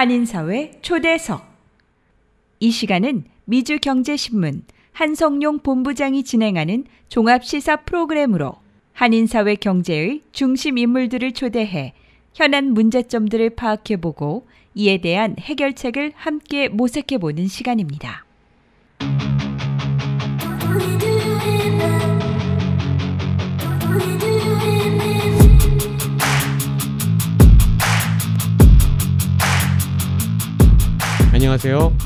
한인사회 초대석. 이 시간은 미주경제신문 한성용 본부장이 진행하는 종합시사 프로그램으로 한인사회 경제의 중심 인물들을 초대해 현안 문제점들을 파악해보고 이에 대한 해결책을 함께 모색해보는 시간입니다. 안녕하세요.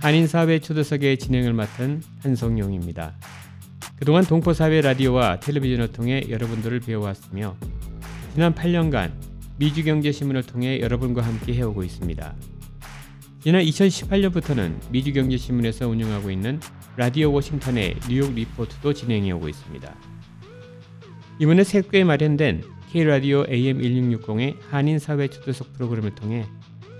한인사회 초대석의 진행을 맡은 한성용입니다. 그동안 동포사회 라디오와 텔레비전을 통해 여러분들을 배워왔으며 지난 8년간 미주경제신문을 통해 여러분과 함께 해오고 있습니다. 지난 2018년부터는 미주경제신문에서 운영하고 있는 라디오 워싱턴의 뉴욕 리포트도 진행해오고 있습니다. 이번에 새롭게 마련된 K라디오 AM1660의 한인사회 초대석 프로그램을 통해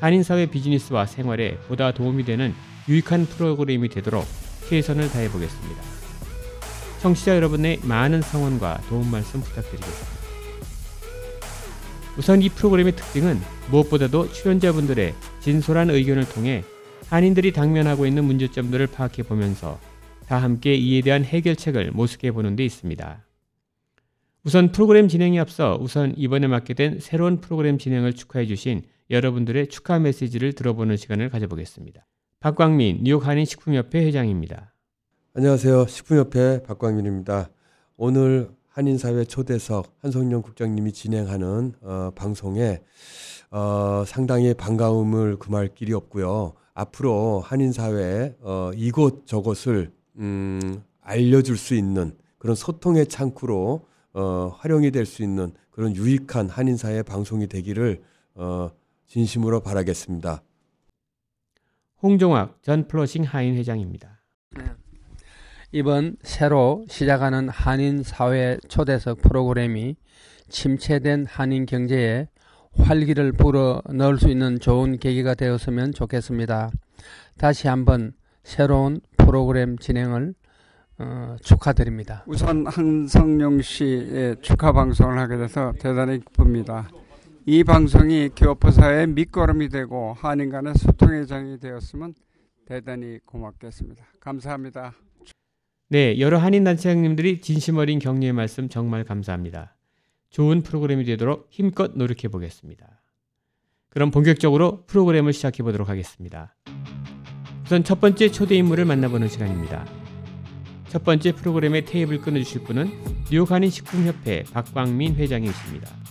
한인사회 비즈니스와 생활에 보다 도움이 되는 유익한 프로그램이 되도록 최선을 다해 보겠습니다. 청취자 여러분의 많은 성원과 도움 말씀 부탁드리겠습니다. 우선 이 프로그램의 특징은 무엇보다도 출연자분들의 진솔한 의견을 통해 한인들이 당면하고 있는 문제점들을 파악해 보면서 다 함께 이에 대한 해결책을 모색해 보는 데 있습니다. 우선 프로그램 진행에 앞서 우선 이번에 맡게 된 새로운 프로그램 진행을 축하해 주신 여러분들의 축하 메시지를 들어보는 시간을 가져보겠습니다. 박광민 뉴욕 한인 식품협회 회장입니다. 안녕하세요. 식품협회 박광민입니다. 오늘 한인사회 초대석 한성룡 국장님이 진행하는 어, 방송에 어, 상당히 반가움을 금할 길이 없고요. 앞으로 한인사회 어, 이곳 저곳을 음, 알려줄 수 있는 그런 소통의 창구로 어, 활용이 될 수 있는 그런 유익한 한인사회 방송이 되기를 어, 진심으로 바라겠습니다. 홍종학 전 플러싱 하인 회장입니다. 네. 이번 새로 시작하는 한인 사회 초대석 프로그램이 침체된 한인 경제에 활기를 불어 넣을 수 있는 좋은 계기가 되었으면 좋겠습니다. 다시 한번 새로운 프로그램 진행을 어, 축하드립니다. 우선 한성용 씨의 축하 방송을 하게 돼서 대단히 기쁩니다. 이 방송이 교포사의 밑거름이 되고 한인 간의 소통의 장이 되었으면 대단히 고맙겠습니다. 감사합니다. 네, 여러 한인 단체장님들이 진심 어린 격려의 말씀 정말 감사합니다. 좋은 프로그램이 되도록 힘껏 노력해 보겠습니다. 그럼 본격적으로 프로그램을 시작해 보도록 하겠습니다. 우선 첫 번째 초대 인물을 만나보는 시간입니다. 첫 번째 프로그램의 테이블 끊어주실 분은 뉴욕 한인 식품협회 박광민 회장이십니다.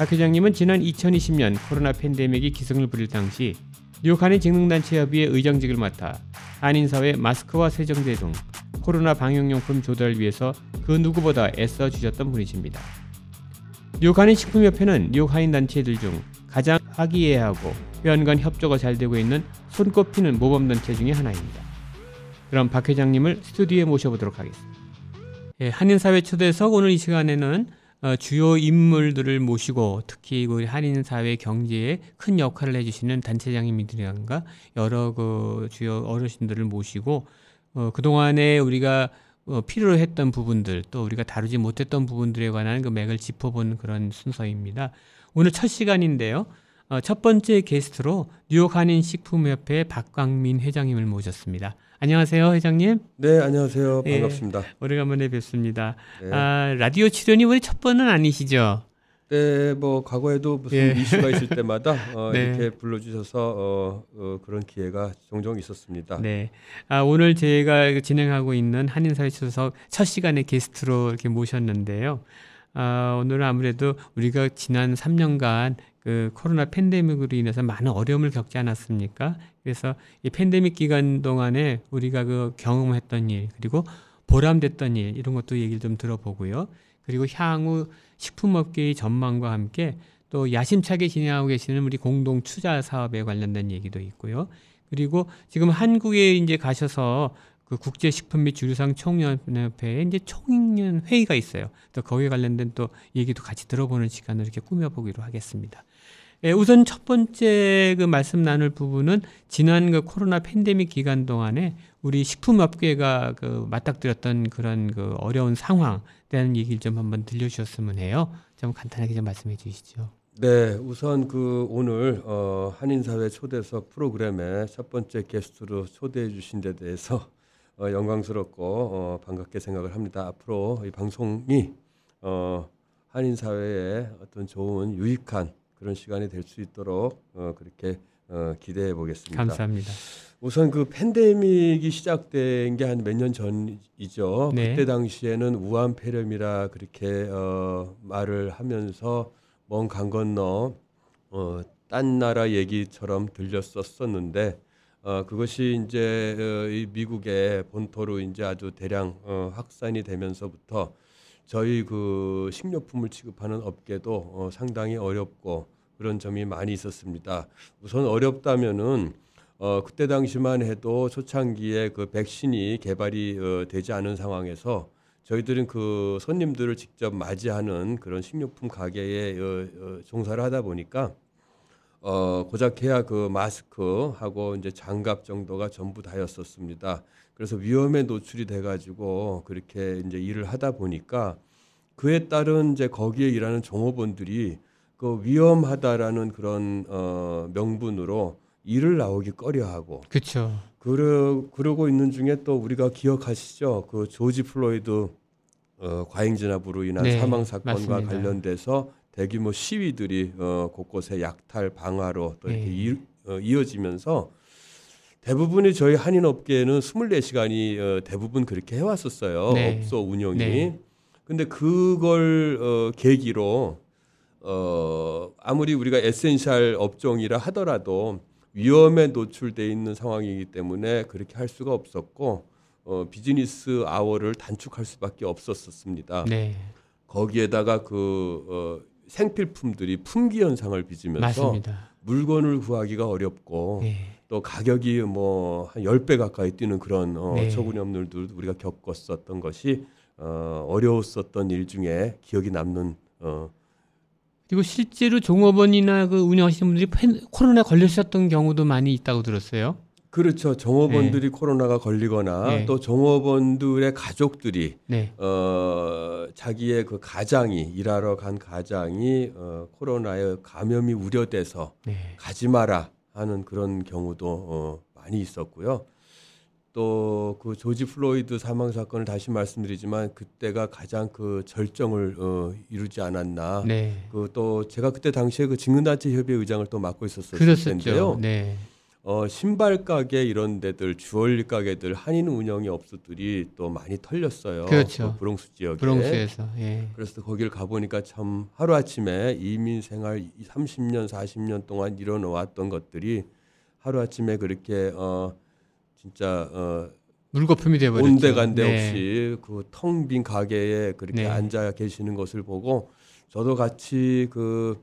박 회장님은 지난 2020년 코로나 팬데믹이 기승을 부릴 당시 뉴욕 한인 직능단체협의회 의장직을 맡아 한인사회 마스크와 세정제 등 코로나 방역용품 조달을 위해서 그 누구보다 애써 주셨던 분이십니다. 뉴욕 한인 식품협회는 뉴욕 한인 단체들 중 가장 화기애애하고 회원 간 협조가 잘 되고 있는 손꼽히는 모범단체 중의 하나입니다. 그럼 박 회장님을 스튜디오에 모셔보도록 하겠습니다. 예, 한인사회 초대석 오늘 이 시간에는 어, 주요 인물들을 모시고 특히 우리 한인 사회 경제에 큰 역할을 해주시는 단체장님들이란가 여러 그 주요 어르신들을 모시고 어, 그 동안에 우리가 어, 필요로 했던 부분들 또 우리가 다루지 못했던 부분들에 관한 그 맥을 짚어본 그런 순서입니다. 오늘 첫 시간인데요. 어, 첫 번째 게스트로 뉴욕 한인 식품협회 박광민 회장님을 모셨습니다. 안녕하세요, 회장님. 네, 안녕하세요. 예, 반갑습니다. 예, 오래간만에 뵙습니다. 네. 아, 라디오 출연이 우리 첫 번은 아니시죠? 네, 뭐 과거에도 무슨 예. 이슈가 있을 때마다 어, 네. 이렇게 불러주셔서 어, 어, 그런 기회가 종종 있었습니다. 네, 아, 오늘 제가 진행하고 있는 한인사회 초석 첫 시간에 게스트로 이렇게 모셨는데요. 아, 오늘은 아무래도 우리가 지난 3년간 그 코로나 팬데믹으로 인해서 많은 어려움을 겪지 않았습니까? 그래서 이 팬데믹 기간 동안에 우리가 그 경험했던 일 그리고 보람됐던 일 이런 것도 얘기를 좀 들어보고요. 그리고 향후 식품업계의 전망과 함께 또 야심차게 진행하고 계시는 우리 공동 투자 사업에 관련된 얘기도 있고요. 그리고 지금 한국에 이제 가셔서 그 국제식품 및 주류상 총연합회에 이제 총연 회의가 있어요. 또 거기에 관련된 또 얘기도 같이 들어보는 시간을 이렇게 꾸며보기로 하겠습니다. 예, 우선 첫 번째 그 말씀 나눌 부분은 지난 그 코로나 팬데믹 기간 동안에 우리 식품업계가 그 맞닥뜨렸던 그런 그 어려운 상황 대한 얘기를 좀 한번 들려주셨으면 해요. 좀 간단하게 좀 말씀해 주시죠. 네, 우선 그 오늘 어, 한인사회 초대석 프로그램에 첫 번째 게스트로 초대해 주신 데 대해서 어, 영광스럽고 어, 반갑게 생각을 합니다. 앞으로 이 방송이 어, 한인사회에 어떤 좋은 유익한 그런 시간이 될 수 있도록 어, 그렇게 어, 기대해 보겠습니다. 감사합니다. 우선 그 팬데믹이 시작된 게 한 몇 년 전이죠. 네. 그때 당시에는 우한 폐렴이라 그렇게 어, 말을 하면서 먼 강 건너 어, 딴 나라 얘기처럼 들렸었었는데 어, 그것이 이제 어, 이 미국의 본토로 이제 아주 대량 어, 확산이 되면서부터 저희 그 식료품을 취급하는 업계도 어, 상당히 어렵고 그런 점이 많이 있었습니다. 우선 어렵다면은 어, 그때 당시만 해도 초창기에 그 백신이 개발이 어, 되지 않은 상황에서 저희들은 그 손님들을 직접 맞이하는 그런 식료품 가게에 어, 어, 종사를 하다 보니까 어, 고작 해야 그 마스크 하고 이제 장갑 정도가 전부 다였었습니다. 그래서 위험에 노출이 돼가지고 그렇게 이제 일을 하다 보니까 그에 따른 이제 거기에 일하는 종업원들이 그 위험하다라는 그런 어, 명분으로 일을 나오기 꺼려하고 그렇죠. 그러, 그러고 있는 중에 또 우리가 기억하시죠? 그 조지 플로이드 어, 과잉 진압으로 인한 네, 사망 사건과 맞습니다. 관련돼서 대규모 시위들이 어, 곳곳에 약탈 방화로 또 이렇게 네. 이, 어, 이어지면서 대부분이 저희 한인 업계는 24시간이 어, 대부분 그렇게 해왔었어요. 네. 업소 운영이. 네. 근데 그걸 어, 계기로 어, 아무리 우리가 essential 업종이라 하더라도 위험에 노출돼 있는 상황이기 때문에 그렇게 할 수가 없었고 어, business hour를 단축할 수밖에 없었습니다. 네. 거기에다가 그 어, 생필품들이 품귀 현상을 빚으면서 맞습니다. 물건을 구하기가 어렵고 네. 또 가격이 뭐 한 10배 가까이 뛰는 그런 어, 네. 초근염들도 우리가 겪었었던 것이 어, 어려웠었던 일 중에 기억이 남는 어, 그리고 실제로 종업원이나 그 운영하시는 분들이 팬- 코로나 걸리셨던 경우도 많이 있다고 들었어요. 그렇죠. 종업원들이 코로나가 걸리거나 네. 또 종업원들의 가족들이 네. 어, 자기의 그 가장이 일하러 간 가장이 어, 코로나에 감염이 우려돼서 네. 가지 마라 하는 그런 경우도 어, 많이 있었고요. 또 그 조지 플로이드 사망 사건을 다시 말씀드리지만 그때가 가장 그 절정을 어, 이루지 않았나. 네. 그 또 제가 그때 당시에 그 직능단체 협의 의장을 또 맡고 있었을 그랬었죠. 텐데요. 네. 어, 신발 가게 이런 데들 주얼리 가게들 한인 운영이 업소들이 또 많이 털렸어요. 그렇죠. 그 브롱스 지역에. 브롱스에서. 예. 그래서 거기를 가보니까 참 하루 아침에 이민 생활 30년, 40년 동안 이뤄놓았던 것들이 하루 아침에 그렇게 어 진짜 어 물거품이 돼 버렸죠. 온데간데 네. 없이 그텅 빈 가게에 그렇게 네. 앉아 계시는 것을 보고 저도 같이 그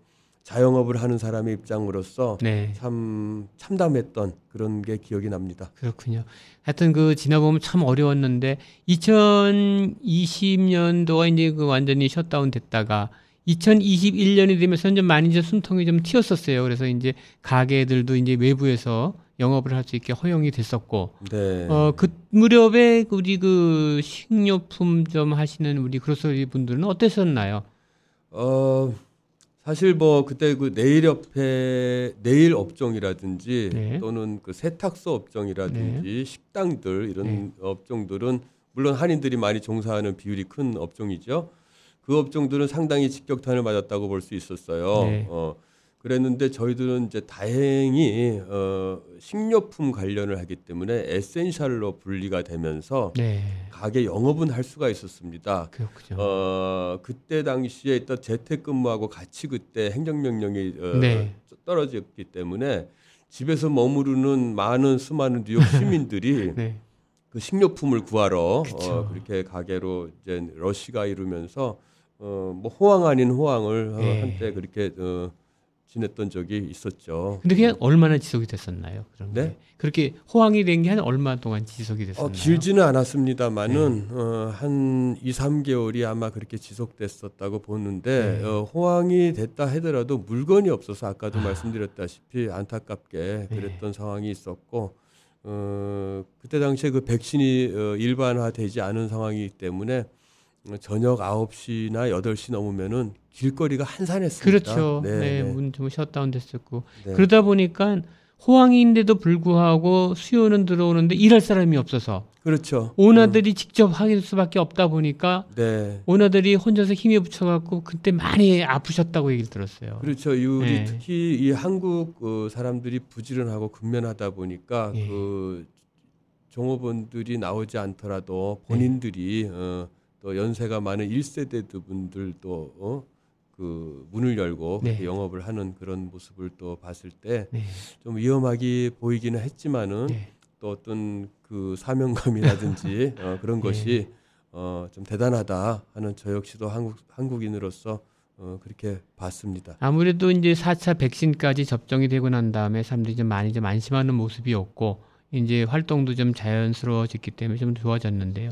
자영업을 하는 사람의 입장으로서 네. 참 참담했던 그런 게 기억이 납니다. 그렇군요. 하여튼 그 지나보면 참 어려웠는데 2020년도가 이제 그 완전히 셧다운 됐다가 2021년이 되면서 좀 많이 이제 숨통이 좀 튀었었어요. 그래서 이제 가게들도 이제 외부에서 영업을 할 수 있게 허용이 됐었고 네. 어그 무렵에 우리 그 식료품점 하시는 우리 그로서리 분들은 어땠었나요? 어 사실 뭐 그때 그 내일 협회 내일 업종이라든지 네. 또는 그 세탁소 업종이라든지 식당들 이런 네. 업종들은 물론 한인들이 많이 종사하는 비율이 큰 업종이죠. 그 업종들은 상당히 직격탄을 맞았다고 볼 수 있었어요. 네. 어 그랬는데 저희들은 이제 다행히 어 식료품 관련을 하기 때문에 에센셜로 분리가 되면서 네. 가게 영업은 할 수가 있었습니다. 그렇군요. 어 그때 당시에 있던 재택근무하고 같이 그때 행정명령이 어, 네. 떨어졌기 때문에 집에서 머무르는 많은 수많은 뉴욕 시민들이 네. 그 식료품을 구하러 그쵸. 어, 그렇게 가게로 이제 러시가 이루면서 어 뭐 호황 아닌 호황을 어, 네. 한때 그렇게 어, 지냈던 적이 있었죠. 근데 그게 얼마나 지속이 됐었나요? 그런 네? 게 그렇게 호황이 된 게 한 얼마 동안 지속이 됐었나요? 어, 길지는 않았습니다만은 네. 어, 한 2, 3개월이 아마 그렇게 지속됐었다고 보는데 네. 어, 호황이 됐다 하더라도 물건이 없어서 아까도 아. 말씀드렸다시피 안타깝게 네. 그랬던 상황이 있었고 어, 그때 당시에 그 백신이 어, 일반화되지 않은 상황이기 때문에 어, 저녁 9시나 8시 넘으면은 길거리가 한산했습니다. 그렇죠. 네, 네, 네. 문좀 셧다운 됐었고 네. 그러다 보니까 호황인데도 불구하고 수요는 들어오는데 일할 사람이 없어서 그렇죠. 오너들이 직접 하길 수밖에 없다 보니까 네. 오너들이 혼자서 힘에 붙여갖고 그때 많이 아프셨다고 얘기를 들었어요. 그렇죠. 이 우리 네. 특히 이 한국 어, 사람들이 부지런하고 근면하다 보니까 예. 그 종업원들이 나오지 않더라도 본인들이 어, 또 연세가 많은 1세대 분들도 어, 그 문을 열고 네. 영업을 하는 그런 모습을 또 봤을 때좀 네. 위험하게 보이기는 했지만은 네. 또 어떤 그 사명감이라든지 어, 그런 네. 것이 어, 좀 대단하다 하는 저 역시도 한국 한국인으로서 어, 그렇게 봤습니다. 아무래도 이제 4차 백신까지 접종이 되고 난 다음에 사람들이 좀 많이 좀 안심하는 모습이었고 이제 활동도 좀 자연스러워졌기 때문에 좀 좋아졌는데요.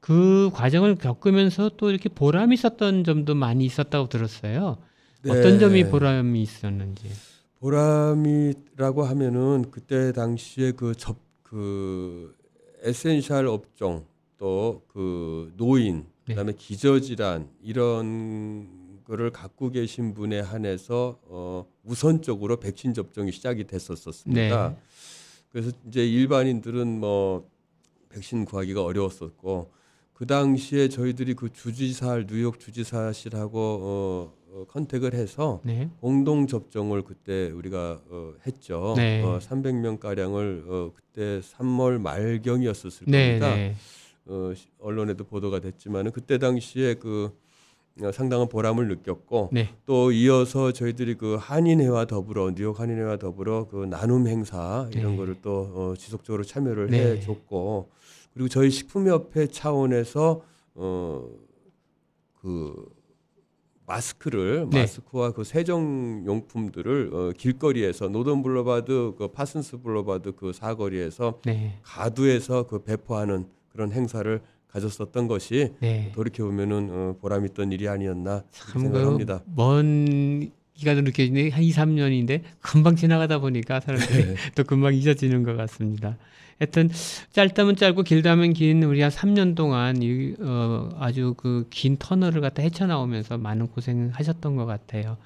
그 과정을 겪으면서 또 이렇게 보람이 있었던 점도 많이 있었다고 들었어요. 어떤 네. 점이 보람이 있었는지. 보람이라고 하면은 그때 당시에 그 접그 essential 업종 또 그 노인 네. 그다음에 기저질환 이런 거를 갖고 계신 분에 한해서 어 우선적으로 백신 접종이 시작이 됐었었습니다. 네. 그래서 이제 일반인들은 뭐 백신 구하기가 어려웠었고 그 당시에 저희들이 그 주지사 뉴욕 주지사실하고 어, 어 컨택을 해서 네. 공동 접종을 그때 우리가 어, 했죠. 네. 어, 300명 가량을 어, 그때 3월 말경이었었을 네, 겁니다. 네. 어, 시- 언론에도 보도가 됐지만은 그때 당시에 그 어, 상당한 보람을 느꼈고 네. 또 이어서 저희들이 그 한인회와 더불어 뉴욕 한인회와 더불어 그 나눔 행사 이런 네. 거를 또 어, 지속적으로 참여를 네. 해줬고 그리고 저희 식품협회 차원에서 어그 마스크를 네. 마스크와 그 세정 용품들을 어, 길거리에서 노던 블러바드 그 파슨스 블러바드 그 사거리에서 네. 가두에서 그 배포하는 그런 행사를 가졌었던 것이 네. 돌이켜 보면은 어, 보람 있던 일이 아니었나 생각합니다. 그먼 기간으로 느껴지네 한 2, 3년인데 금방 지나가다 보니까 사람들이 네. 또 금방 잊어지는 것 같습니다. 하여튼 짧다면 짧고 길다면 긴 우리 한 3년 동안 이, 어, 아주 그 긴 터널을 갖다 헤쳐나오면서 많은 고생하셨던 것 같아요.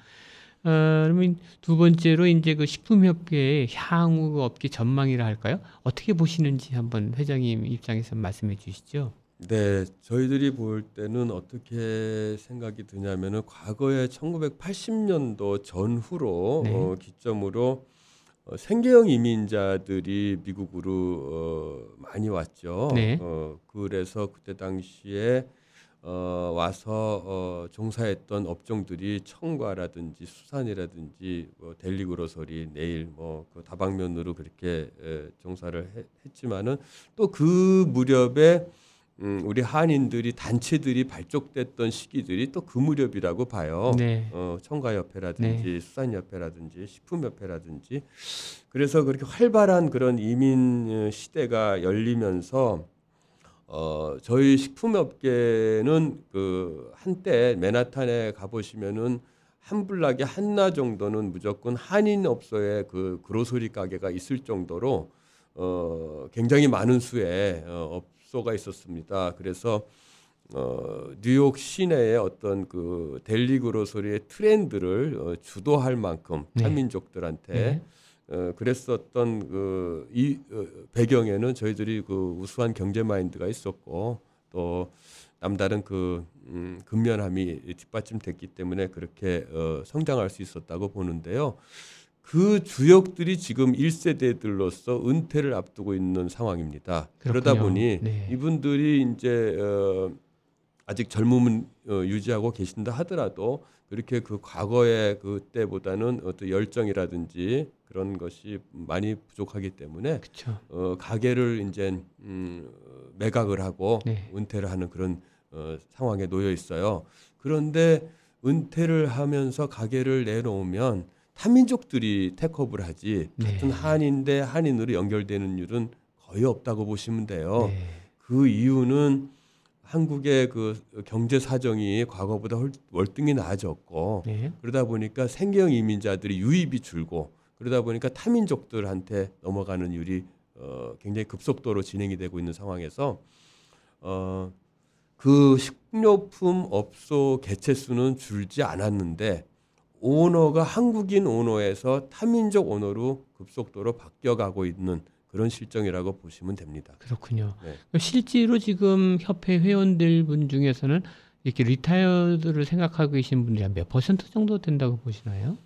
어, 그러면 두 번째로 이제 그 식품협회의 향후 업계 전망이라 할까요? 어떻게 보시는지 한번 회장님 입장에서 말씀해 주시죠. 네, 저희들이 볼 때는 어떻게 생각이 드냐면은 과거에 1980년도 전후로 네. 어, 기점으로 어, 생계형 이민자들이 미국으로 어, 많이 왔죠. 네. 어, 그래서 그때 당시에 어, 와서 어, 종사했던 업종들이 청과라든지 수산이라든지 뭐 델리 그로서리 내일 뭐 그 다방면으로 그렇게 에, 종사를 해- 했지만은 또 그 무렵에 음, 우리 한인들이 단체들이 발족됐던 시기들이 또 그 무렵이라고 봐요. 네. 어, 청과협회라든지 수산협회라든지 식품협회라든지 그래서 그렇게 활발한 그런 이민 어, 시대가 열리면서 어, 저희 식품업계는 그 한때 맨하탄에 가보시면은 한 block에 하나 정도는 무조건 한인 업소에 그 grocery 가게가 있을 정도로 어, 굉장히 많은 수의 어, 업소가 있었습니다. 그래서 어, 뉴욕 시내의 어떤 그 deli grocery의 트렌드를 어, 주도할 만큼 네. 한민족들한테 네. 어, 그랬었던 그이 어, 배경에는 저희들이 그 우수한 경제 마인드가 있었고 또 남다른 그 음, 근면함이 뒷받침됐기 때문에 그렇게 어, 성장할 수 있었다고 보는데요. 그 주역들이 지금 1세대들로서 은퇴를 앞두고 있는 상황입니다. 그러다 그렇군요. 보니 네. 이분들이 이제 어, 아직 젊음은 어, 유지하고 계신다 하더라도 그렇게 그 과거의 그때보다는 어떤 열정이라든지 그런 것이 많이 부족하기 때문에 그렇죠. 어, 가게를 이제 음, 매각을 하고 네. 은퇴를 하는 그런 어, 상황에 놓여 있어요. 그런데 은퇴를 하면서 가게를 내놓으면 타민족들이 택업을 하지 네. 같은 한인대 한인으로 연결되는 일은 거의 없다고 보시면 돼요. 네. 그 이유는 한국의 그 경제 사정이 과거보다 월- 월등히 나아졌고 네. 그러다 보니까 생계형 이민자들이 유입이 줄고 그러다 보니까 타민족들한테 넘어가는 일이 어, 굉장히 급속도로 진행이 되고 있는 상황에서 어, 그 식료품 업소 개체 수는 줄지 않았는데 오너가 한국인 오너에서 타민족 오너로 급속도로 바뀌어가고 있는 그런 실정이라고 보시면 됩니다. 그렇군요. 네. 실제로 지금 협회 회원들 분 중에서는 이렇게 retired를 생각하고 계신 분들이 한 몇 퍼센트 정도 된다고 보시나요?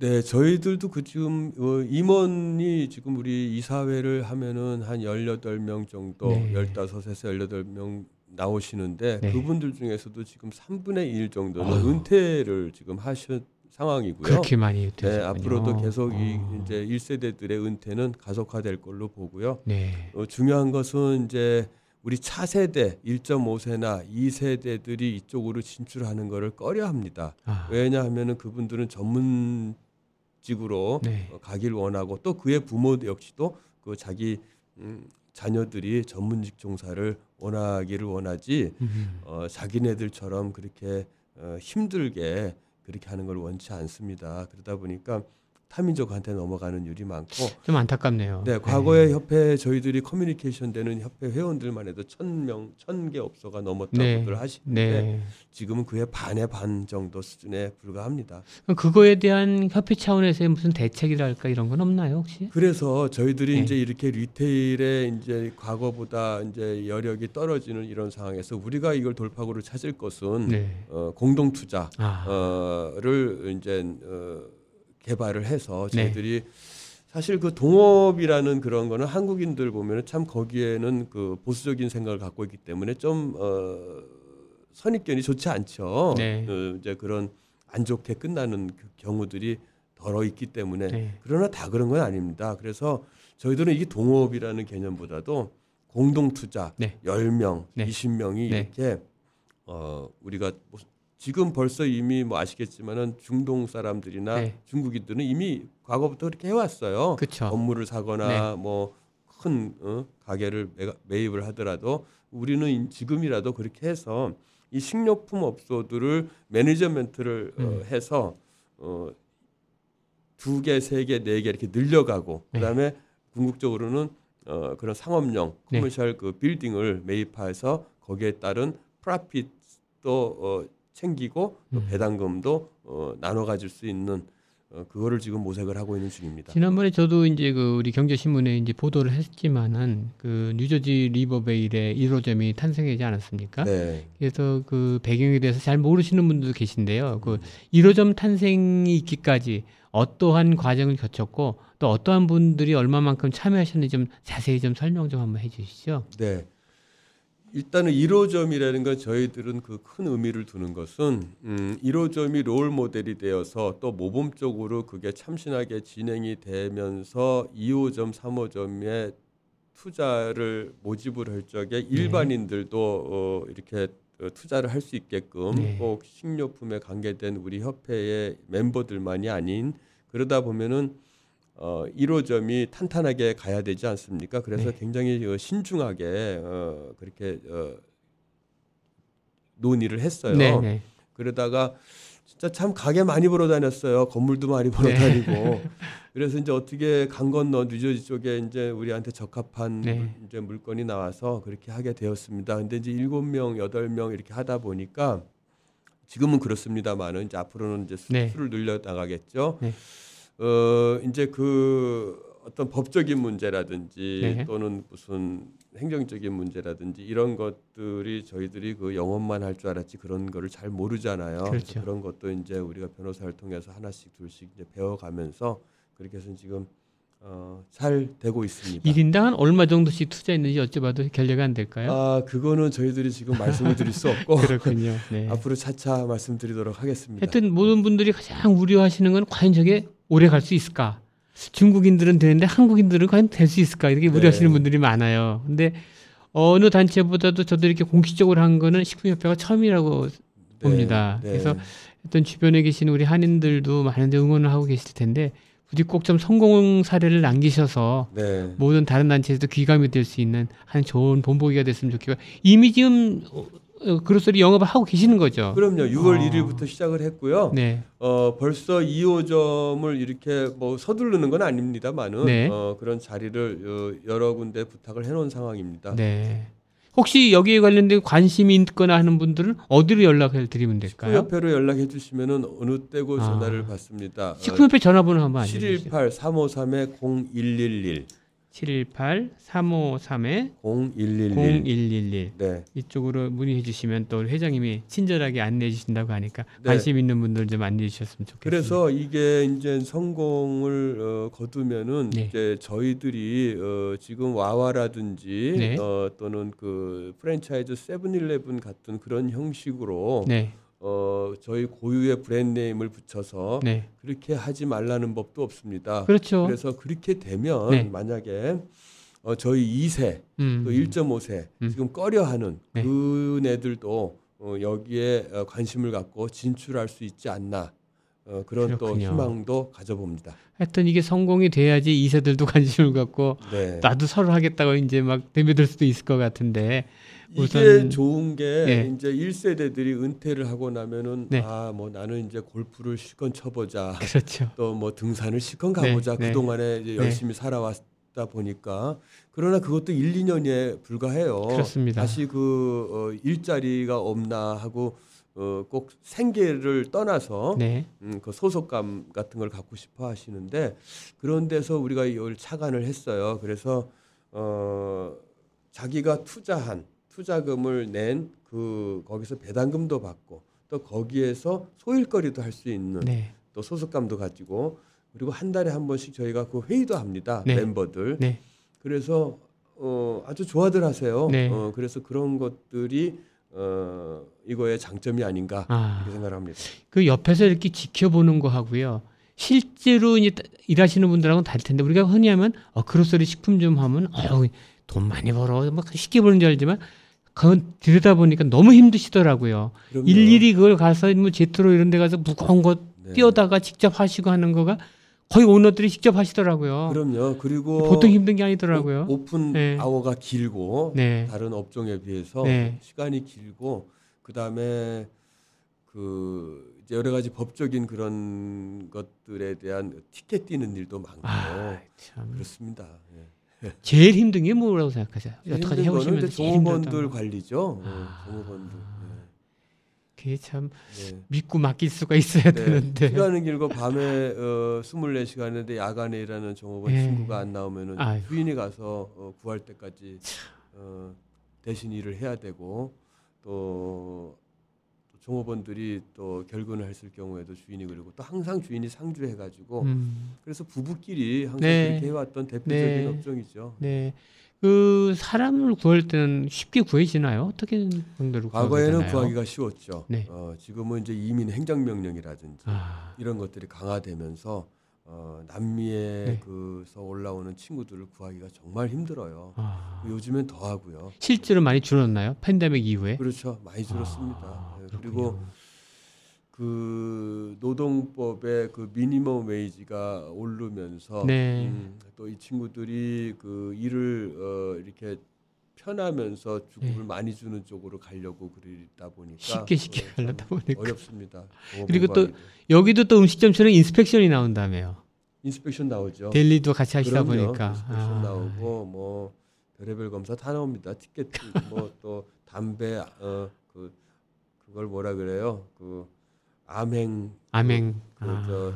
네, 저희들도 그 지금 어, 임원이 지금 우리 이사회를 하면은 한 18명 정도, 네. 15에서 18명 나오시는데 네. 그분들 중에서도 지금 3분의 1 정도는 아유. 은퇴를 지금 하신 상황이고요. 그렇게 많이 네, 되셨군요. 앞으로도 계속 이 어. 이제 1세대들의 은퇴는 가속화될 걸로 보고요. 네. 어, 중요한 것은 이제 우리 차세대 1.5세나 2세대들이 이쪽으로 진출하는 것을 꺼려 합니다. 아, 왜냐하면은 그분들은 전문직으로 네. 어, 가길 원하고 또 그의 부모 역시도 그 자기 음, 자녀들이 전문직 종사를 원하기를 원하지 음. 어, 자기네들처럼 그렇게 어, 힘들게 그렇게 하는 걸 원치 않습니다. 그러다 보니까 타민족한테 넘어가는 일이 많고 좀 안타깝네요. 네, 과거에 협회 저희들이 커뮤니케이션 되는 협회 회원들만 해도 천 명, 천 개 업소가 넘었다고들 네. 하시는데 네. 지금은 그의 반의 반 정도 수준에 불과합니다. 그거에 대한 협회 차원에서의 무슨 대책이랄까 이런 건 없나요 혹시? 그래서 저희들이 네. 이제 이렇게 리테일에 이제 과거보다 이제 여력이 떨어지는 이런 상황에서 우리가 이걸 돌파구를 찾을 것은 네. 어, 공동 투자를 아, 이제 어, 개발을 해서 네. 저희들이 사실 그 동업이라는 그런 거는 한국인들 보면은 참 거기에는 그 보수적인 생각을 갖고 있기 때문에 좀 어, 선입견이 좋지 않죠. 네. 어, 이제 그런 안 좋게 끝나는 그 경우들이 덜어 있기 때문에 네. 그러나 다 그런 건 아닙니다. 그래서 저희들은 이게 동업이라는 개념보다도 공동 투자 네. 10명, 네. 20명이 네. 이렇게 어 우리가 뭐 지금 벌써 이미 뭐 아시겠지만은 중동 사람들이나 네. 중국인들은 이미 과거부터 그렇게 해왔어요. 그렇죠. 건물을 사거나 뭐큰 어, 가게를 매, 매입을 하더라도 우리는 이- 지금이라도 그렇게 해서 이 식료품 업소들을 management를 어, 음. 해서 어, 두 개, 세 개, 네 개 이렇게 늘려가고 네. 그다음에 궁극적으로는 어, 그런 상업용 네. commercial 그 빌딩을 매입해서 거기에 따른 profit도 어, 챙기고 또 음. 배당금도 어, 나눠 가질 수 있는 어, 그거를 지금 모색을 하고 있는 중입니다. 지난번에 저도 이제 그 우리 경제신문에 이제 보도를 했지만은 그 뉴저지 리버베일에 1호점이 탄생하지 않았습니까? 네. 그래서 그 배경에 대해서 잘 모르시는 분들도 계신데요. 그 1호점 탄생이 있기까지 어떠한 과정을 거쳤고 또 어떠한 분들이 얼마만큼 참여하셨는지 좀 자세히 좀 설명 좀 한번 해주시죠. 네. 일단은 1호점이라는 건 저희들은 그 큰 의미를 두는 것은 음, 1호점이 롤 모델이 되어서 또 모범적으로 그게 참신하게 진행이 되면서 2호점, 3호점에 투자를 모집을 할 적에 일반인들도 어, 이렇게 어, 투자를 할 수 있게끔 네. 꼭 식료품에 관계된 우리 협회의 멤버들만이 아닌 그러다 보면은 어 1호점이 탄탄하게 가야 되지 않습니까? 그래서 네. 굉장히 어, 신중하게 어 그렇게 어 논의를 했어요. 네, 네. 그러다가 진짜 참 가게 많이 보러 다녔어요. 건물도 많이 보러 네. 다니고. 그래서 이제 어떻게 강 건너 뉴저지 쪽에 이제 우리한테 적합한 네. 물- 이제 물건이 나와서 그렇게 하게 되었습니다. 근데 이제 일곱 명 여덟 명 이렇게 하다 보니까 지금은 그렇습니다만은 이제 앞으로는 이제 수, 네. 수를 늘려 나가겠죠. 네. 어 이제 그 어떤 법적인 문제라든지 네. 또는 무슨 행정적인 문제라든지 이런 것들이 저희들이 그 영업만 할 줄 알았지 그런 거를 잘 모르잖아요. 그렇죠. 그런 것도 이제 우리가 변호사를 통해서 하나씩 둘씩 이제 배워가면서 그렇게 해서 지금 어, 잘 되고 있습니다. 1인당 한 얼마 정도씩 투자했는지 여쭤봐도 결례가 안 될까요? 아 그거는 저희들이 지금 말씀을 드릴 수 없고 그렇군요. 네. 앞으로 차차 말씀드리도록 하겠습니다. 하여튼 모든 분들이 가장 우려하시는 건 과연 저게 오래 갈 수 있을까? 중국인들은 되는데 한국인들은 과연 될 수 있을까? 이렇게 네. 우려하시는 분들이 많아요. 근데 어느 단체보다도 저도 이렇게 공식적으로 한 거는 식품협회가 처음이라고 봅니다. 네. 그래서 어떤 주변에 계신 우리 한인들도 많은데 응원을 하고 계실 텐데 부디 꼭 좀 성공 사례를 남기셔서 네. 모든 다른 단체에서도 귀감이 될 수 있는 한 좋은 본보기가 됐으면 좋겠고 이미 지금 어, 어, 그로서리 영업을 하고 계시는 거죠. 그럼요. 6월 아. 1일부터 시작을 했고요. 네. 어, 벌써 2호점을 이렇게 뭐 서두르는 건 아닙니다만은 네. 어, 그런 자리를 어, 여러 군데 부탁을 해놓은 상황입니다. 네. 혹시 여기에 관련된 관심이 있거나 하는 분들은 어디로 연락을 드리면 될까요? 식품협회로 연락해 주시면은 어느 때고 아. 전화를 받습니다. 식품협회 전화번호 한번 알려주세요. 718 353에 0111 718 353에 0111 0111 네. 이쪽으로 문의해 주시면 또 회장님이 친절하게 안내해 주신다고 하니까 네. 관심 있는 분들 좀 안내해 주셨으면 좋겠습니다. 그래서 이게 이제 성공을 어, 거두면은 네. 이제 저희들이 어, 지금 와와라든지 네. 어, 또는 그 프랜차이즈 세븐일레븐 같은 그런 형식으로 네. 어, 저희 고유의 브랜드 네임을 붙여서 네. 그렇게 하지 말라는 법도 없습니다. 그렇죠. 그래서 그렇게 되면 네. 만약에 어, 저희 2세 음. 또 1.5세 음. 지금 꺼려하는 네. 그네들도 어, 여기에 어, 관심을 갖고 진출할 수 있지 않나 어, 그런 또 그렇군요. 희망도 가져봅니다. 하여튼 이게 성공이 돼야지 이세들도 관심을 갖고 네. 나도 서로 하겠다고 이제 막 내비들 수도 있을 것 같은데 이게 좋은 게 예. 이제 1세대들이 은퇴를 하고 나면은 네. 아뭐 나는 이제 골프를 실컷 쳐보자 그렇죠. 또 뭐 등산을 실컷 네, 가보자 네. 그동안에 이제 네. 열심히 살아왔다 보니까 그러나 그것도 1, 2년에 불과해요. 그렇습니다. 다시 그 어, 일자리가 없나 하고 어, 꼭 생계를 떠나서 네. 음, 그 소속감 같은 걸 갖고 싶어 하시는데 그런 데서 우리가 이걸 착안을 했어요. 그래서 어, 자기가 투자한 투자금을 낸 그 거기서 배당금도 받고 또 거기에서 소일거리도 할 수 있는 네. 또 소속감도 가지고 그리고 한 달에 한 번씩 저희가 그 회의도 합니다. 네. 멤버들. 네. 그래서 어, 아주 좋아들 하세요. 네. 어, 그래서 그런 것들이 어, 이거의 장점이 아닌가 아. 이렇게 생각합니다. 그 옆에서 이렇게 지켜보는 거 하고요. 실제로 이제 일하시는 분들하고는 다를 텐데 우리가 흔히 하면 어 그로서리 식품 좀 하면 어돈 많이 벌어 막 쉽게 버는 줄 알지만 그건 들여다 보니까 너무 힘드시더라고요. 그럼요. 일일이 그걸 가서 뭐 제트로 이런 데 가서 무거운 거 네. 띄어다가 직접 하시고 하는 거가 거의 오너들이 직접 하시더라고요. 그럼요. 그리고 보통 힘든 게 아니더라고요. 오, 픈 네. 아워가 길고 네. 다른 업종에 비해서 네. 시간이 길고 그다음에 그 이제 여러 가지 법적인 그런 것들에 대한 티켓 띄는 일도 많고 아, 참. 그렇습니다. 예. 제일 힘든 게 뭐라고 생각하세요? 여태까지 해오시면 종업원들. 관리죠. 어, 아. 종업원들. 그게 참 예. 네. 믿고 맡길 수가 있어야 네. 되는데. 시간은 길고 밤에 어, 24시간인데 야간에 일하는 종업원 예. 친구가 안 나오면은 아이고. 주인이 가서 어, 구할 때까지 어, 대신 일을 해야 되고 또, 또 종업원들이 또 결근을 했을 경우에도 주인이 그리고 또 항상 주인이 상주해 가지고 음, 그래서 부부끼리 항상 네. 그렇게 해왔던 대표적인 네. 업종이죠. 네. 그 사람을 구할 때는 쉽게 구해지나요? 어떻게 방법으로 과거에는? 구하기가 쉬웠죠. 네. 어, 지금은 이제 이민 행정명령이라든지 아, 이런 것들이 강화되면서 어, 남미에서 네. 올라오는 친구들을 구하기가 정말 힘들어요. 아. 요즘엔 더 하고요. 실제로 많이 줄었나요? 팬데믹 이후에? 그렇죠. 많이 줄었습니다. 아, 예, 그렇군요. 그리고 그 노동법의 그 미니멈 웨이지가 오르면서 네. 음, 또이 친구들이 그 일을 어, 이렇게 편하면서 주급을 네. 많이 주는 쪽으로 가려고 그러다 보니까 쉽게 쉽게 어, 참 가려다 보니까. 어렵습니다. 그리고 또. 여기도 또 음식점처럼 inspection이 나온다며요. inspection 나오죠. deli도 같이 하시다 그럼요. 보니까. inspection 아, 나오고 뭐 별의별 검사 다 나옵니다. 티켓 뭐 또 담배 어 그 그걸 뭐라 그래요? 그 암행 암행. 그, 아, 저,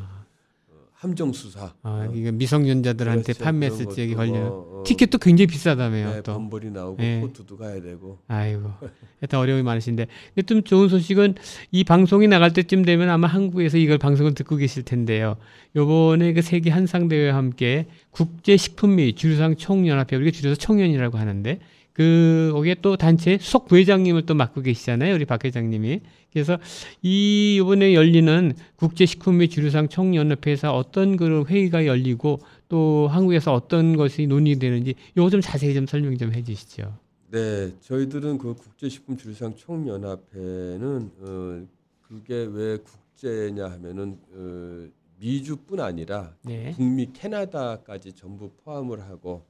함정 수사. 아, 이게 미성년자들한테 그렇죠. 판매했을 그런 적에 것도 걸려. 뭐, 어, 티켓도 굉장히 비싸다며요. 네, 또. 벌금이 나오고 네. court도 가야 되고. 아이고, 하여튼 어려움이 많으신데. 근데 좀 좋은 소식은 이 방송이 나갈 때쯤 되면 아마 한국에서 이걸 방송을 듣고 계실 텐데요. 요번에 그 세계 한상 대회와 함께 국제 식품 및 주류상 총연합회, 우리가 줄여서 총연이라고 하는데, 그, 거기에 또 단체 수석 부회장님을 또 맡고 계시잖아요. 우리 박 회장님이. 그래서 이 요번에 열리는 국제식품 및 주류상 총연합회에서 어떤 그런 회의가 열리고 또 한국에서 어떤 것이 논의되는지 요거 좀 자세히 좀 설명 좀 해주시죠. 네, 저희들은 그 국제식품 주류상 총연합회는 어, 그게 왜 국제냐 하면은 어, 미주뿐 아니라 네. 북미 캐나다까지 전부 포함을 하고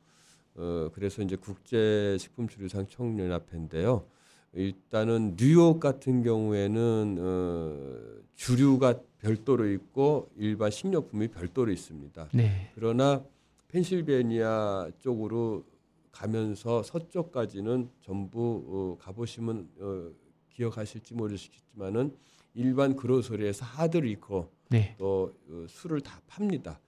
어, 그래서 이제 국제식품 주류상 총연합회인데요. 일단은 뉴욕 같은 경우에는 어, 주류가 별도로 있고 일반 식료품이 별도로 있습니다. 네. 그러나 펜실베니아 쪽으로 가면서 서쪽까지는 전부 어, 가보시면 어, 기억하실지 모르시겠지만은 일반 그로소리에서 하드리코 네. 또 어, 술을 다 팝니다.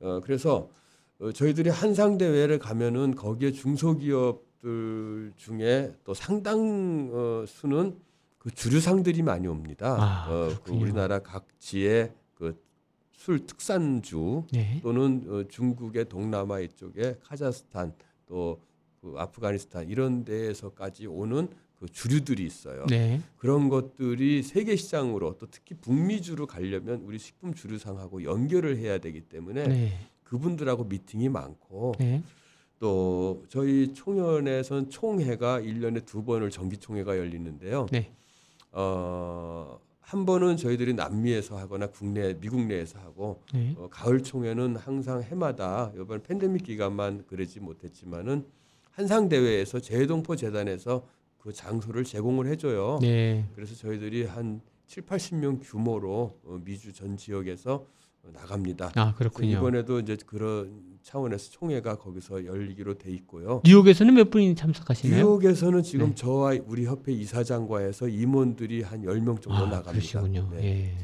어, 그래서 어, 저희들이 한상 대회를 가면은 거기에 중소기업 들 중에 또 상당 어, 수는 그 주류상들이 많이 옵니다. 아, 어, 그. 우리나라 각지의 그술 특산주 네. 또는 어, 중국의 동남아 이쪽에 카자흐스탄 또 그 아프가니스탄 이런 데에서까지 오는 그 주류들이 있어요. 네. 그런 것들이 세계 시장으로 또 특히 북미주로 가려면 우리 식품 주류상하고 연결을 해야 되기 때문에 네. 그분들하고 미팅이 많고 네. 또 저희 총연에선 총회가 일년에 두 번을 정기 총회가 열리는데요. 네. 어, 한 번은 저희들이 남미에서 하거나 국내 미국 내에서 하고 네. 어, 가을 총회는 항상 해마다 이번 팬데믹 기간만 그러지 못했지만은 한상 대회에서 재동포 재단에서 그 장소를 제공을 해줘요. 네. 그래서 저희들이 한 7, 80명 규모로 어, 미주 전 지역에서 어, 나갑니다. 아, 그렇군요. 이번에도 이제 그런 차원에서 총회가 거기서 열리기로 돼 있고요. 뉴욕에서는 몇 분이 참석하시나요? 뉴욕에서는 지금 네. 저와 우리 협회 이사장과 해서 임원들이 한 10명 정도 아, 나갑니다. 그러시군요. 네. 예.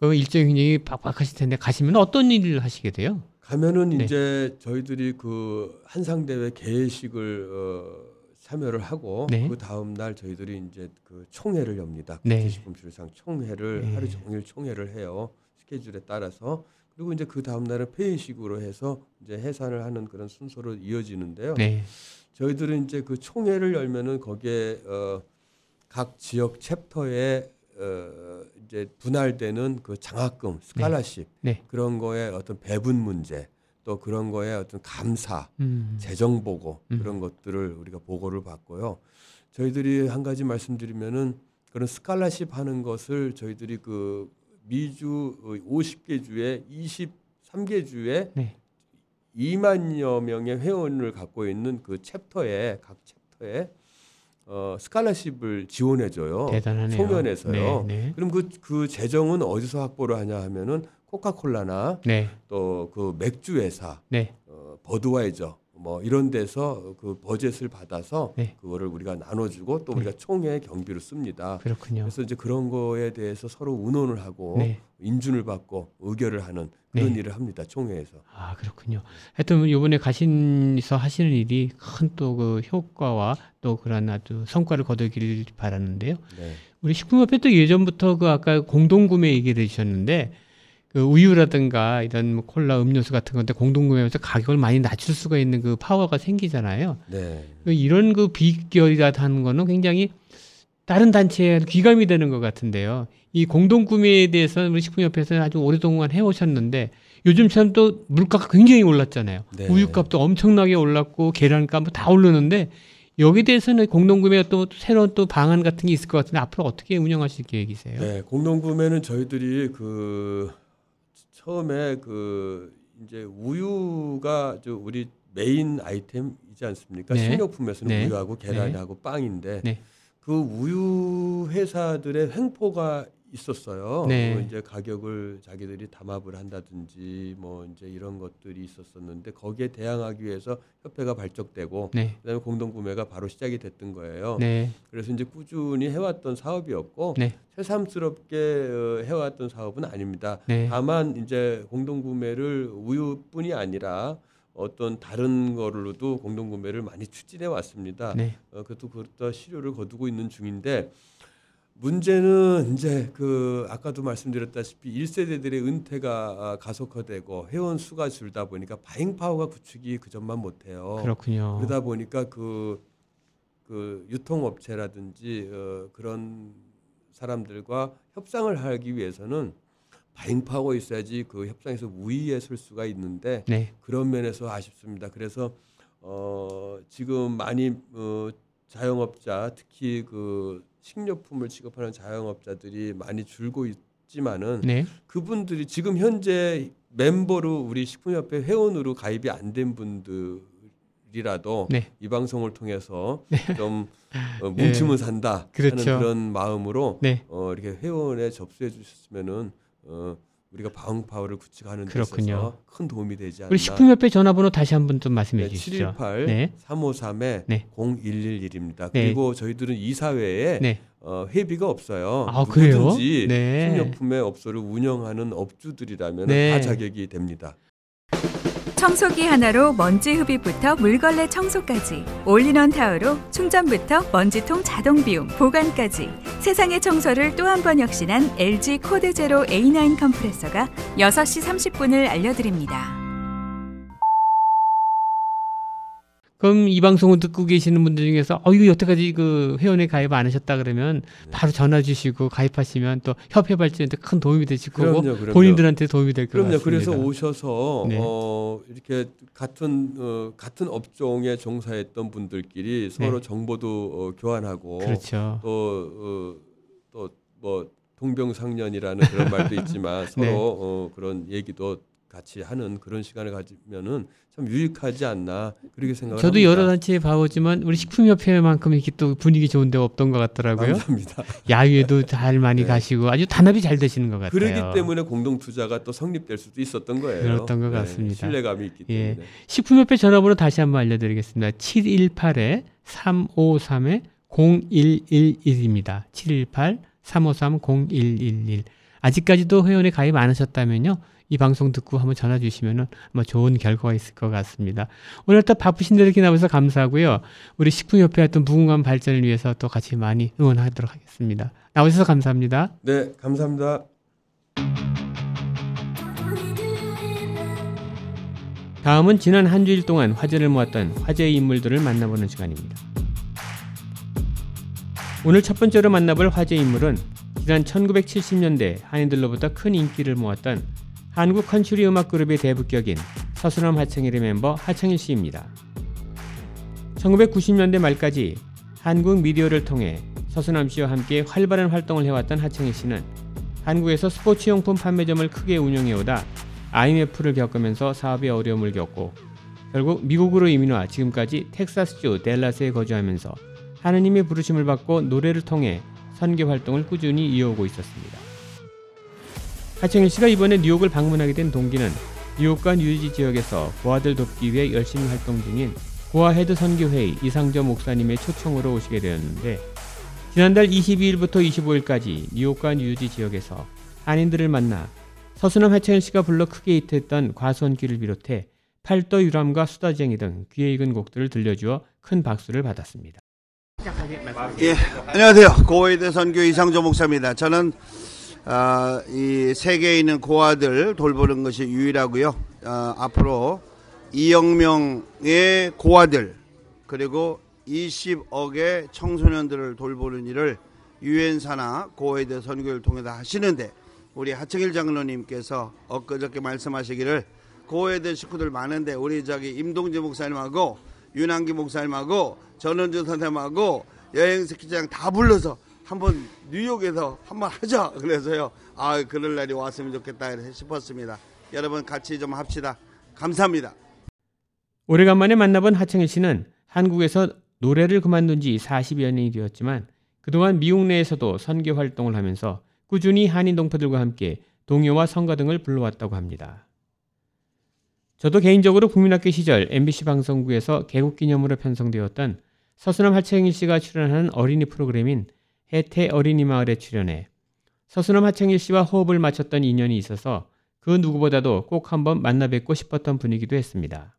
그 일정이 굉장히 빡빡하실 텐데 가시면 어떤 일을 하시게 돼요? 가면은 네. 이제 저희들이 그 한상 대회 개회식을 어, 참여를 하고 네. 그 다음 날 저희들이 이제 그 총회를 엽니다. 네. 국제식품주의상 총회를 네. 하루 종일 총회를 해요. 스케줄에 따라서 그리고 이제 그 다음 날은 폐회식으로 해서 이제 해산을 하는 그런 순서로 이어지는데요. 네. 저희들은 이제 그 총회를 열면은 거기에 어, 각 지역 챕터에 어, 이제 분할되는 그 장학금, 스칼라십 네. 그런 거에 어떤 배분 문제 또 그런 거에 어떤 감사, 음. 재정 보고 음. 그런 것들을 우리가 보고를 받고요. 저희들이 한 가지 말씀드리면은 그런 scholarship 하는 것을 저희들이 그 미주 50개 주에 23개 주에 네. 2만여 명의 회원을 갖고 있는 그 chapter에 각 chapter에 어, 스칼라십을 지원해 줘요. 대단하네요. 소면에서요. 네. 네. 그럼 그, 그 재정은 어디서 확보를 하냐 하면은 코카콜라나 네. 또그 맥주 회사, 네. 어, 버드와이저 뭐 이런 데서 그 버젯을 받아서 네. 그거를 우리가 나눠주고 또 우리가 총회 경비로 씁니다. 그렇군요. 그래서 이제 그런 거에 대해서 서로 의논을 하고 네. 인준을 받고 의결을 하는 그런 네. 일을 합니다. 총회에서. 아, 그렇군요. 하여튼 이번에 가신서 하시는 일이 큰 또 그 효과와 또 그런 아주 성과를 거두길 바라는데요. 네. 우리 식품협회 또 예전부터 그 아까 공동구매 얘기를 해주셨는데 그 우유라든가 이런 뭐 콜라 음료수 같은 건데 공동구매하면서 가격을 많이 낮출 수가 있는 그 파워가 생기잖아요. 네. 그 이런 그 비결이라 하는 거는 굉장히 다른 단체에 귀감이 되는 것 같은데요. 이 공동구매에 대해서 우리 식품협회에서는 아주 오랫동안 해오셨는데 요즘처럼 또 물가가 굉장히 올랐잖아요. 네. 우유값도 엄청나게 올랐고 계란값 뭐다 오르는데 여기에 대해서는 공동구매가 또 새로운 또 방안 같은 게 있을 것 같은데 앞으로 어떻게 운영하실 계획이세요? 네, 공동구매는 저희들이 그 처음에 그 이제 우유가 저 우리 메인 아이템이지 않습니까? 네. 식료품에서는 네. 우유하고 계란하고 빵인데 네. 그 우유 회사들의 횡포가 있었어요. 네. 뭐 이제 가격을 자기들이 담합을 한다든지 뭐 이제 이런 것들이 있었었는데 거기에 대항하기 위해서 협회가 발족되고 네. 그다음에 공동 구매가 바로 시작이 됐던 거예요. 네. 그래서 이제 꾸준히 해왔던 사업이었고 네. 새삼스럽게 어, 해왔던 사업은 아닙니다. 네. 다만 이제 공동 구매를 우유뿐이 아니라 어떤 다른 거로도 공동 구매를 많이 추진해 왔습니다. 네. 어, 그것도 그것도 실효를 거두고 있는 중인데 문제는 이제 그 아까도 말씀드렸다시피 1세대들의 은퇴가 아, 가속화되고 회원 수가 줄다 보니까 바잉 파워가 구축이 그 점만 못해요. 그렇군요. 그러다 보니까 그, 그 유통업체라든지 어, 그런 사람들과 협상을 하기 위해서는 바잉 파워 있어야지 그 협상에서 우위에 설 수가 있는데 네. 그런 면에서 아쉽습니다. 그래서 어, 지금 많이 어, 자영업자 특히 그 식료품을 취급하는 자영업자들이 많이 줄고 있지만은 네. 그분들이 지금 현재 멤버로 우리 식품협회 회원으로 가입이 안 된 분들이라도 네. 이 방송을 통해서 좀 어, 뭉치면 산다 그렇죠. 하는 그런 마음으로 네. 어, 이렇게 회원에 접수해 주셨으면은 어, 우리가 buying power를 구축하는 데. 있어서 큰 도움이 되지 않나. 우리 식품협회 전화번호 다시 한 번 좀 말씀해 네, 주시죠. 718 네. 353에 네. 0111입니다. 네. 그리고 저희들은 이사회에 네. 어, 회비가 없어요. 아, 그래요? 누구든지 네. 식료품의 업소를 운영하는 업주들이라면 네. 다 자격이 됩니다. 청소기 하나로 먼지 흡입부터 물걸레 청소까지 올인원 타워로 충전부터 먼지통 자동 비움 보관까지 세상의 청소를 또 한 번 혁신한 LG 코드 제로 A9 컴프레서가 6시 30분을 알려드립니다. 그럼 이 방송을 듣고 계시는 분들 중에서 어 이거 여태까지 그 회원에 가입 안 하셨다 그러면 네. 바로 전화 주시고 가입하시면 또 협회 발전에 큰 도움이 되실 거고 그럼요, 그럼요. 본인들한테 도움이 될것 그럼요. 같습니다. 그래서 오셔서 네. 어, 이렇게 같은 어, 같은 업종에 종사했던 분들끼리 서로 정보도 어, 교환하고 네. 그렇죠. 어, 또또뭐 동병상련이라는 그런 말도 있지만 서로 네. 어, 그런 얘기도 같이 하는 그런 시간을 가지면은 참 유익하지 않나 그렇게 생각을 저도 합니다. 여러 단체에 봐보지만 우리 식품협회만큼 이렇게 또 분위기 좋은 데가 없던 것 같더라고요. 감사합니다. 야유에도 잘 많이 네. 가시고 아주 단합이 잘 되시는 것 같아요. 그러기 때문에 공동 투자가 또 성립될 수도 있었던 거예요. 네, 그랬던 것 같습니다. 신뢰감이 있기 예. 때문에. 식품협회 전화번호 다시 한번 알려드리겠습니다. 718에 353에 0111입니다. 718 353 0111. 아직까지도 회원에 가입 안 하셨다면요. 이 방송 듣고 한번 전화 주시면 아마 좋은 결과가 있을 것 같습니다. 오늘따라 바쁘신데 이렇게 나와서 감사하고요. 우리 식품협회 어떤 무궁한 발전을 위해서 또 같이 많이 응원하도록 하겠습니다. 나오셔서 감사합니다. 네, 감사합니다. 다음은 지난 한 주일 동안 화제를 모았던 화제의 인물들을 만나보는 시간입니다. 오늘 첫 번째로 만나볼 화제 인물은 지난 1970년대 한인들로부터 큰 인기를 모았던 한국 컨츄리 음악 그룹의 대부격인 서수남 하청일의 멤버 하청일 씨입니다. 1990년대 말까지 한국 미디어를 통해 서수남 씨와 함께 활발한 활동을 해왔던 하청일 씨는 한국에서 스포츠용품 판매점을 크게 운영해오다 IMF를 겪으면서 사업에 어려움을 겪고 결국 미국으로 이민와 지금까지 텍사스주 델라스에 거주하면서 하느님의 부르심을 받고 노래를 통해 선교 활동을 꾸준히 이어오고 있었습니다. 하청일 씨가 이번에 뉴욕을 방문하게 된 동기는 뉴욕과 뉴저지 지역에서 고아들 돕기 위해 열심히 활동 중인 고아 헤드 선교회의 이상조 목사님의 초청으로 오시게 되었는데 지난달 22일부터 25일까지 뉴욕과 뉴저지 지역에서 한인들을 만나 서수남 하청일 씨가 불러 크게 히트했던 과수원길을 비롯해 팔도 유람과 수다쟁이 등 귀에 익은 곡들을 들려주어 큰 박수를 받았습니다. 예, 안녕하세요. 고해대 선교 이상조 목사입니다. 저는 아, 이 세계에 있는 고아들 돌보는 것이 유일하고요. 아, 앞으로 이영 명의 고아들 그리고 20억의 청소년들을 돌보는 일을 유엔사나 고해대 선교를 통해서 하시는데 우리 하청일 장로님께서 엊그저께 말씀하시기를 고해대 식구들 많은데 우리 저기 임동재 목사님하고 윤한기 목사님하고 전원주 선생님하고 여행 스키장 다 불러서 한번 뉴욕에서 한번 하자. 그래서요. 아 그럴 날이 왔으면 좋겠다 싶었습니다. 여러분 같이 좀 합시다. 감사합니다. 오래간만에 만나본 하청일 씨는 한국에서 노래를 그만둔 지 40여 년이 되었지만 그동안 미국 내에서도 선교 활동을 하면서 꾸준히 한인 동포들과 함께 동요와 성가 등을 불러왔다고 합니다. 저도 개인적으로 국민학교 시절 MBC 방송국에서 개국 기념으로 편성되었던 서수남 하청일 씨가 출연하는 어린이 프로그램인 혜태 어린이 마을에 출연해 서수남 하청일 씨와 호흡을 맞췄던 인연이 있어서 그 누구보다도 꼭 한번 만나 뵙고 싶었던 분이기도 했습니다.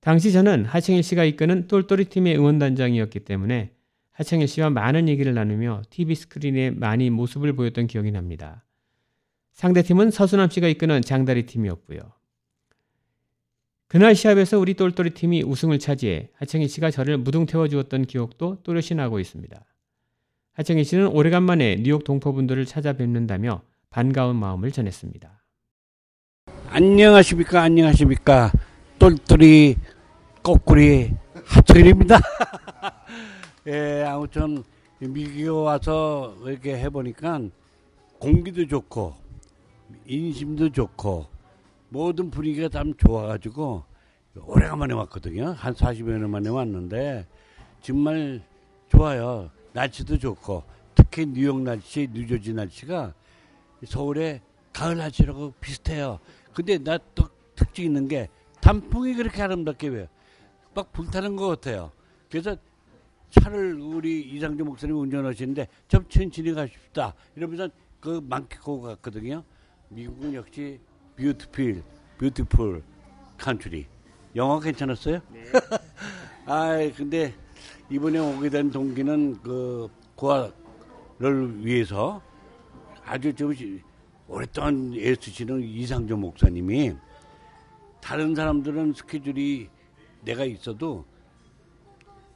당시 저는 하청일 씨가 이끄는 똘똘이 팀의 응원단장이었기 때문에 하청일 씨와 많은 얘기를 나누며 TV 스크린에 많이 모습을 보였던 기억이 납니다. 상대팀은 서수남 씨가 이끄는 장다리 팀이었고요. 그날 시합에서 우리 똘똘이 팀이 우승을 차지해 하청일 씨가 저를 무등 태워 주었던 기억도 또렷이 나고 있습니다. 하청일 씨는 오래간만에 뉴욕 동포분들을 찾아뵙는다며 반가운 마음을 전했습니다. 안녕하십니까 안녕하십니까. 똘똘이 거꾸리 하청일입니다. 예 아무튼 미국에 와서 이렇게 해보니까 공기도 좋고 인심도 좋고 모든 분위기가 참 좋아가지고 오래간만에 왔거든요. 한 40여 년 만에 왔는데 정말 좋아요 날씨도 좋고 특히 뉴욕 날씨 뉴저지 날씨가 서울에 가을 날씨라고 비슷해요. 근데 나 또 특징 있는 게 단풍이 그렇게 아름답게 왜? 막 불타는 것 같아요. 그래서 차를 우리 이상조 목사님 운전하시는데 좀 천천히 가십시다. 이러면서 그 만끽하고 갔거든요. 미국은 역시 beautiful, beautiful country. 영어 괜찮았어요? 아, 근데 이번에 오게 된 동기는 그 고아를 위해서 아주 좀 시- 오랫동안 애쓰시는 이상조 목사님이 다른 사람들은 스케줄이 내가 있어도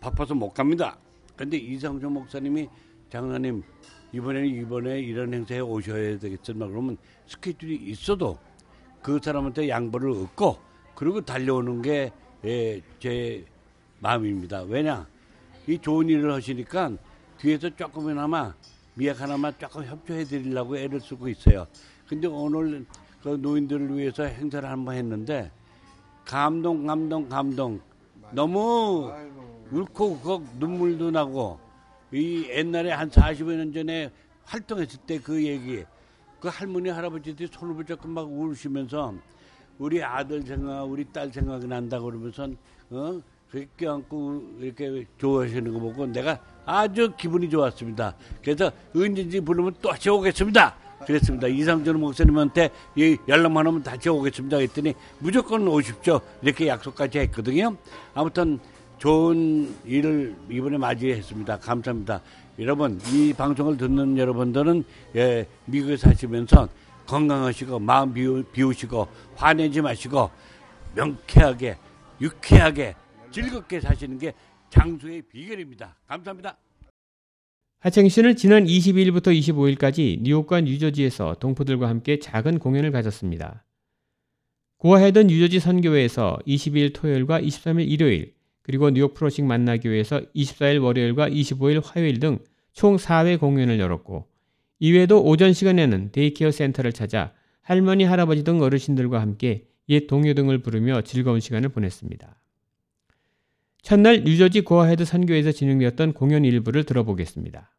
바빠서 못 갑니다. 근데 이상조 목사님이 장로님 이번에는 이번에 이런 행사에 오셔야 되겠습니다. 그러면 스케줄이 있어도 그 사람한테 양보를 얻고 그리고 달려오는 게제 마음입니다. 왜냐 이 좋은 일을 하시니까 뒤에서 조금이나마 미약 하나만 조금 협조해 드리려고 애를 쓰고 있어요. 근데 오늘 그 노인들을 위해서 행사를 한번 했는데 감동 감동 감동 너무 울컥울컥 눈물도 나고 이 옛날에 한 40여 년 전에 활동했을 때 그 얘기 그 할머니 할아버지들이 손을 붙잡고 막 울으시면서 우리 아들 생각 우리 딸 생각이 난다 그러면서 어 그렇게 껴안고 이렇게 좋아하시는 거 보고 내가 아주 기분이 좋았습니다. 그래서 언제든지 부르면 또 다시 오겠습니다. 그랬습니다. 이상준 목사님한테 이 연락만 하면 다시 오겠습니다. 했더니 무조건 오십시오. 이렇게 약속까지 했거든요. 아무튼 좋은 일을 이번에 맞이했습니다. 감사합니다. 여러분, 이 방송을 듣는 여러분들은 예, 미국에 사시면서 건강하시고 마음 비우, 비우시고 화내지 마시고 명쾌하게 유쾌하게 즐겁게 사시는 게 장수의 비결입니다. 감사합니다. 하청 씨는 지난 22일부터 25일까지 뉴욕과 뉴저지에서 동포들과 함께 작은 공연을 가졌습니다. 고아헤든 뉴저지 선교회에서 22일 토요일과 23일 일요일, 그리고 뉴욕 프로식 만나교회에서 24일 월요일과 25일 화요일 등 총 4회 공연을 열었고, 이외에도 오전 시간에는 daycare 센터를 찾아 할머니, 할아버지 등 어르신들과 함께 옛 동요 등을 부르며 즐거운 시간을 보냈습니다. 첫날 뉴저지 고아헤드 선교에서 진행되었던 공연 일부를 들어보겠습니다.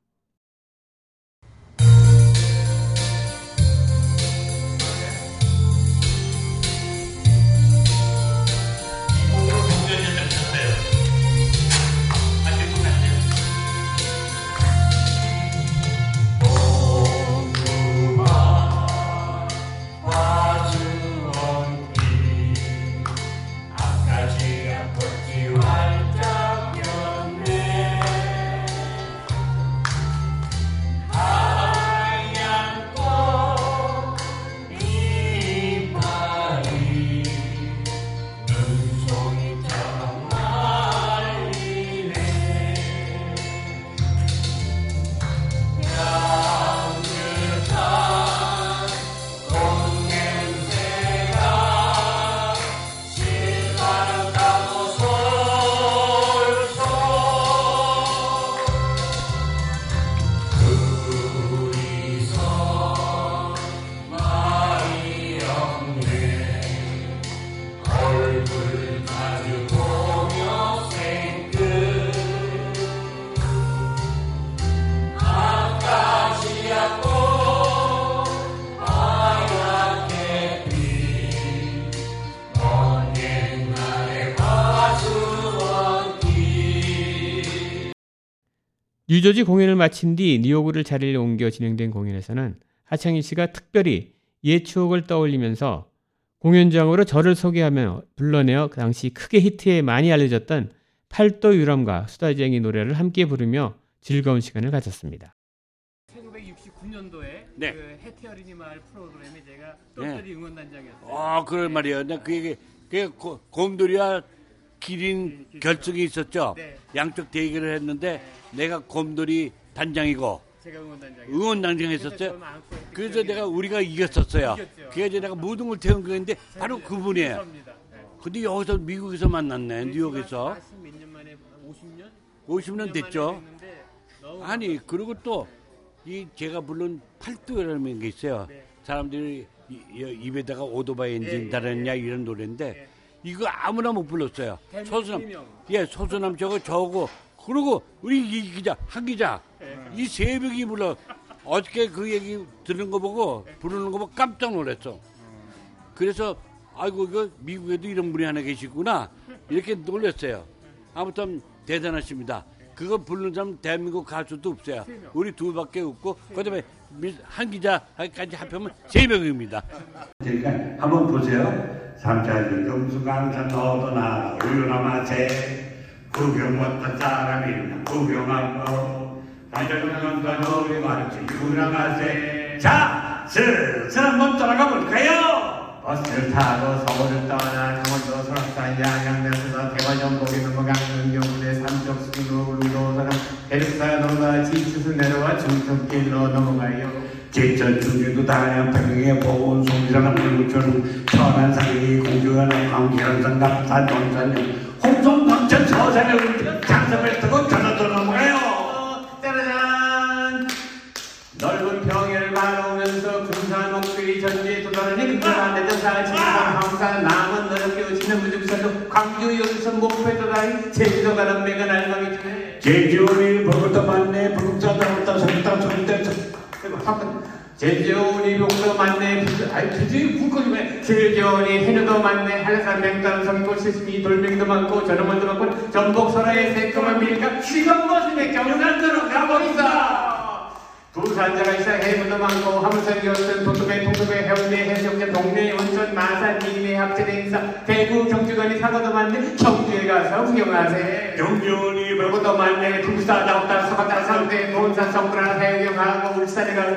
뉴저지 공연을 마친 뒤 뉴욕을 자리를 옮겨 진행된 공연에서는 하창희 씨가 특별히 옛 추억을 떠올리면서 공연장으로 저를 소개하며 불러내어 그 당시 크게 히트에 많이 알려졌던 팔도 유람과 수다쟁이 노래를 함께 부르며 즐거운 시간을 가졌습니다. 1969년도에 네. 그 해티 어린이 마을 프로그램에 제가 네. 똘똘이 응원단장이었어요. 아, 그럴 말이에요. 나그 얘기, 그 고- 곰돌이와 기린 결승이 있었죠. 네. 양쪽 대결을 했는데 내가 곰돌이 단장이고. 응원단장 했었어요. 그래서 내가 우리가 이겼었어요. 그래서 내가 모든 걸 태운 거였는데 바로 그분이에요. 네. 근데 여기서 미국에서 만났네, 뉴욕에서. 40몇 년 만에 50년? 50년 됐죠. 아니, 그리고 또 이 제가 부른 팔도라는 게 있어요. 네. 사람들이 입에다가 오토바이 엔진 예, 달았냐 예, 이런 노래인데 예. 이거 아무나 못 불렀어요. 소수남. 예, 소수남 저거 저거 그리고 우리 이 기자 한 기자 예. 이 새벽이 불러 어저께 그 얘기 들은 거 보고 부르는 거 보고 깜짝 놀랐어. 그래서 아이고 이거 미국에도 이런 분이 하나 계시구나 이렇게 놀랐어요. 아무튼 대단하십니다. 그거 부르는 사람 대한민국 가수도 없어요. 우리 둘밖에 없고 그다음에 미- 한 기자까지 합하면 세 명입니다. 그러니까 한번 보세요. 삼차전 금수강산 너도 나 우유나마세 구경 못한 사람이 구경하고 다정한가 너리 말지 유나마세. 자 슬슬 한번 떠나가 볼까요? 버스를 타고 서울을 떠나 강원도 설악산 양양면에서 대관 연복에 넘어가 강릉경문의 삼척수로 울로서가 대륙사 넘어가 지수수 내려와 중천길로 넘어가요. 제천 중주도 다양 평양에 보온 송지랑 물구천 천안상이 공주가 광계란산 남산 논산 홍성 광천 서산을 장성을 뜨고 전화도 넘어가요. 짜라잔. 넓은 평야를 바라보면서 군산 목수의 전지에 도달하니 금산 대전사 진산 항산 남은 넓게 오시는 무중산도 광주 연선 목표에 도달하니 제주도 가는 배가 날방이 주네 제주리 보고도 많네. 부국자다 없다. 손다. 손대 제주리 복도 많네. 아이 제주리 국거리네 제주리 해녀도 많네. 한라산 맹단 성고 시스미 돌멩이도 많고 저녁만도 많고 전복 설화의 새콤한 밀가 시간 모습에 경산도로 가보이다 부산자가 있어 해문도 많고 하물산 여선 도토배 통도배 해운대 해수욕장 동네 온천 마산 미네 합체된 행사 대구 경주관이 사고도 많네 청주에 가서 구경하세. 경주원이 별것도 많네 부산 나왔다 서갔다 상대 본산 성불안 해구경하고 울산에 가서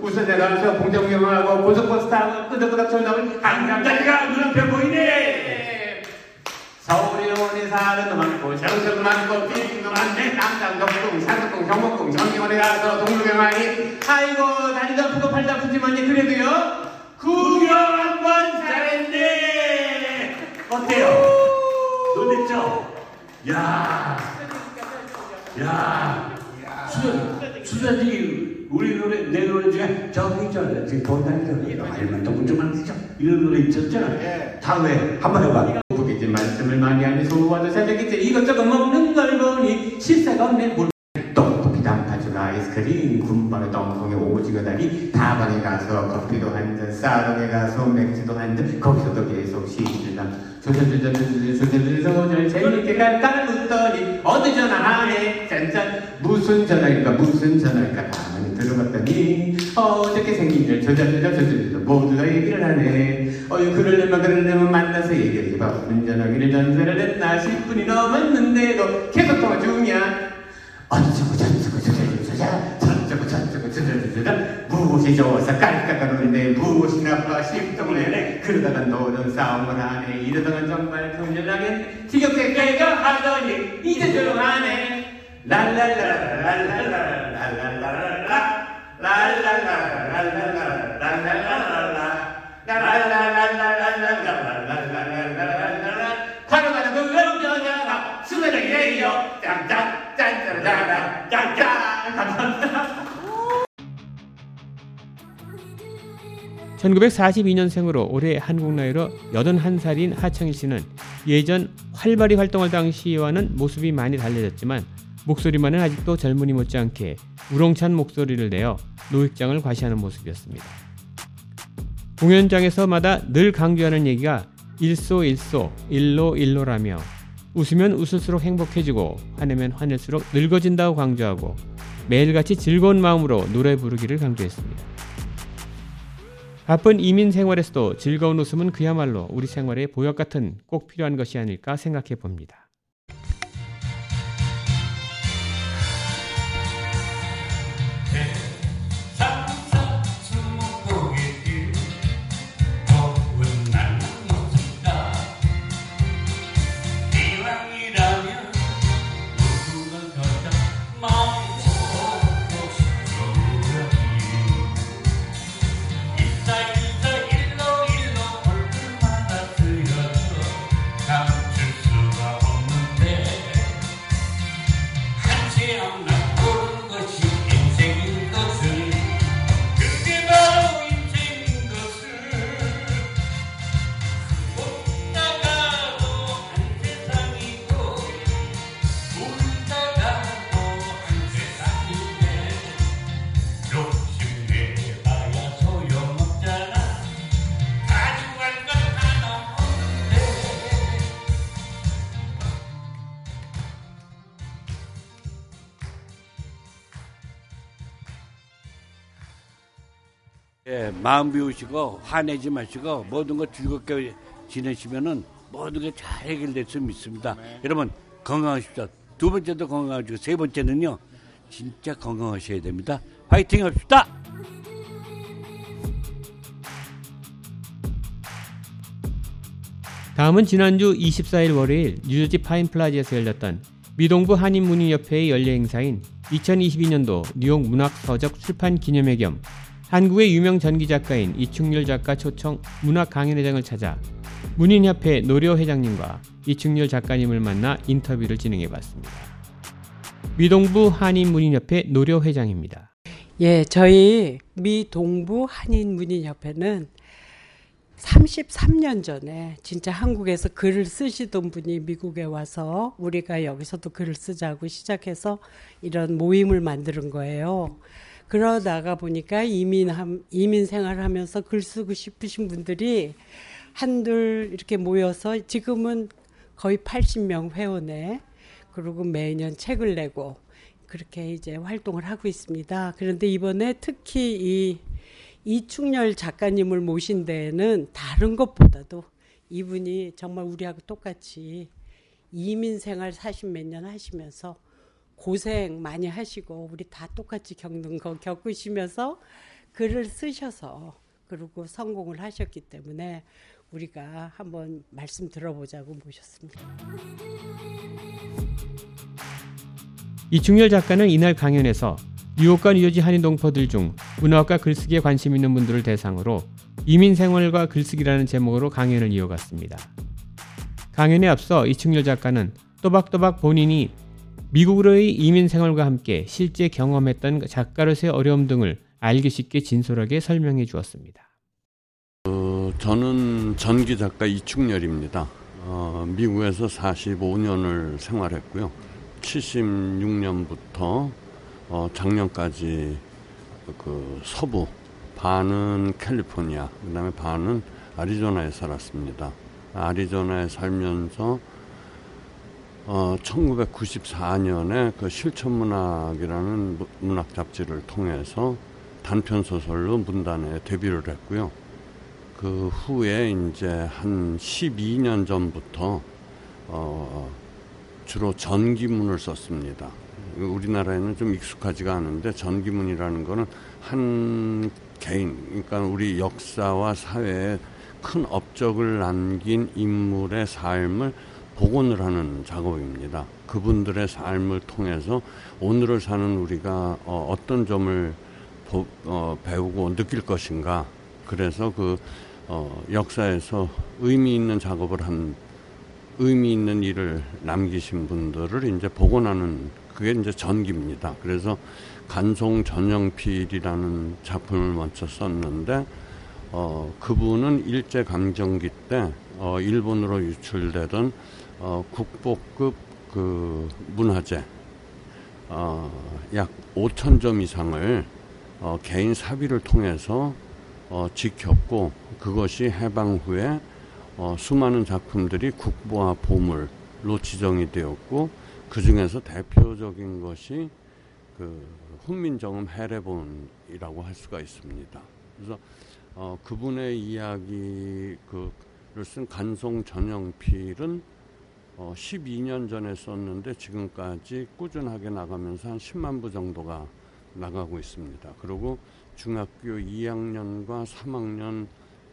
울산에 가서 봉정 구경하고 고속버스 타고 끄덕끄덕 소리 나면 한강다리가 눈앞에 보이네. 오는 사람도 많고 정성도 많고 비행도 많네 남산 동동 산동 경복궁 정경원에 가서 동물병하니 아이고 다리도 아프고 팔도 아프지만 그래도요 구경 한번 잘했네. 어때요? 놀랬죠? 야, 야, 수단, 수단이 우리 노래 내 노래 중에 저기 있잖아 지금 본다니까 알면 또 문좀 만드죠? 이런 노래 있었잖아. 다음에 한번 해봐 말씀을 많이 하니 소화도 살짝겠지 이것저것 먹는 걸 보니 실사가 없네. 뭘 떡볶이 단팥죽 아이스크림 군방에 똥송에 오징어 다리 다방에 가서 커피도 한잔 사동에 가서 맥주도 한잔 거기서도 계속 시들다 조절조절조절 조절조절 재밌게 깔깔 웃더니 어디 전화하네 짠짠. 무슨 전화일까 무슨 전화일까 가만히 들어봤더니 어저께 생긴 일 조절조절 조절조절 모두 다 얘기를 하네 어휴 그러려면 그러려면 만나서 얘기해봐 무슨 전화기를 전세를 했나 10분이 넘었는데도 계속 통화 중이야 어쩌고 저쩌고 저쩌고 저쩌고 저쩌고 저쩌고 무엇이 좋아서 깔깔거리는데 무엇이 나빠 싶동을 해네 그러다가 노는 싸움을 하네. 이러다가 정말 분열하게 지겹게 깨져 하더니 이제 조용하네. 랄랄라랄랄랄랄랄랄랄라 가로가는 그 외로운 여자가 수메르게요 짱짱 짠짜라라 짱짱 감사합니다 1942년생으로 올해 한국 나이로 81살인 하청일 씨는 예전 활발히 활동할 당시와는 모습이 많이 달라졌지만 목소리만은 아직도 젊은이 못지않게 우렁찬 목소리를 내어 노익장을 과시하는 모습이었습니다. 공연장에서마다 늘 강조하는 얘기가 일소일소, 일로일로라며 웃으면 웃을수록 행복해지고 화내면 화낼수록 늙어진다고 강조하고 매일같이 즐거운 마음으로 노래 부르기를 강조했습니다. 바쁜 이민 생활에서도 즐거운 웃음은 그야말로 우리 생활의 보약 같은 꼭 필요한 것이 아닐까 생각해 봅니다. 마음 비우시고 화내지 마시고 모든 거 즐겁게 지내시면은 모든 게 잘 해결될 수 믿습니다. 여러분 건강하십시오. 두 번째도 건강하시고 세 번째는요 진짜 건강하셔야 됩니다. 화이팅 합시다. 다음은 지난주 24일 월요일 뉴저지 파인 플라자에서 열렸던 미동부 한인문인협회의 연례 행사인 2022년도 뉴욕 문학서적 출판 기념회 겸 한국의 유명 전기 작가인 이충렬 작가 초청 문학 강연회장을 찾아 문인협회 노려 회장님과 이충렬 작가님을 만나 인터뷰를 진행해 봤습니다. 미동부 한인문인협회 노려 회장입니다. 예, 저희 미 동부 한인 문인 협회는 33년 전에 진짜 한국에서 글을 쓰시던 분이 미국에 와서 우리가 여기서도 글을 쓰자고 시작해서 이런 모임을 만드는 거예요. 그러다가 보니까 이민 이민 생활하면서 글 쓰고 싶으신 분들이 한둘 이렇게 모여서 지금은 거의 80명 회원에 그리고 매년 책을 내고 그렇게 이제 활동을 하고 있습니다. 그런데 이번에 특히 이 이충렬 작가님을 모신 데에는 다른 것보다도 이분이 정말 우리하고 똑같이 이민 생활 40 몇 년 하시면서 고생 많이 하시고 우리 다 똑같이 겪는 거 겪으시면서 글을 쓰셔서 그리고 성공을 하셨기 때문에 우리가 한번 말씀 들어보자고 모셨습니다. 이충렬 작가는 이날 강연에서 뉴욕과 뉴저지 한인 동포들 중 문학과 글쓰기에 관심 있는 분들을 대상으로 이민 생활과 글쓰기라는 제목으로 강연을 이어갔습니다. 강연에 앞서 이충렬 작가는 또박또박 본인이 미국으로의 이민 생활과 함께 실제 경험했던 작가로서의 어려움 등을 알기 쉽게 진솔하게 설명해 주었습니다. 어, 저는 전기 작가 이충렬입니다. 어, 미국에서 45년을 생활했고요. 76년부터 어, 작년까지 그 서부 반은 캘리포니아 그다음에 반은 아리조나에 살았습니다. 아리조나에 살면서 어, 1994년에 그 실천문학이라는 문학 잡지를 통해서 단편 소설로 문단에 데뷔를 했고요. 그 후에 이제 한 12년 전부터 어, 주로 전기문을 썼습니다. 우리나라에는 좀 익숙하지가 않은데 전기문이라는 거는 한 개인, 그러니까 우리 역사와 사회에 큰 업적을 남긴 인물의 삶을 복원을 하는 작업입니다. 그분들의 삶을 통해서 오늘을 사는 우리가 어, 떤 점을 보, 어, 배우고 느낄 것인가. 그래서 그 어, 역사에서 의미 있는 작업을 한 의미 있는 일을 남기신 분들을 이제 복원하는 그게 이제 전기입니다. 그래서 간송 전영필이라는 작품을 먼저 썼는데 어, 그분은 일제 강점기 때 어, 일본으로 유출되던 어, 국보급 그 문화재 어, 약 5천 점 이상을 어, 개인 사비를 통해서 어, 지켰고 그것이 해방 후에 어, 수많은 작품들이 국보와 보물로 지정이 되었고 그 중에서 대표적인 것이 그 훈민정음 해례본이라고 할 수가 있습니다. 그래서 어, 그분의 이야기 그를 쓴 간송 전영필은 어, 12년 전에 썼는데 지금까지 꾸준하게 나가면서 한 10만 부 정도가 나가고 있습니다. 그리고 중학교 2학년과 3학년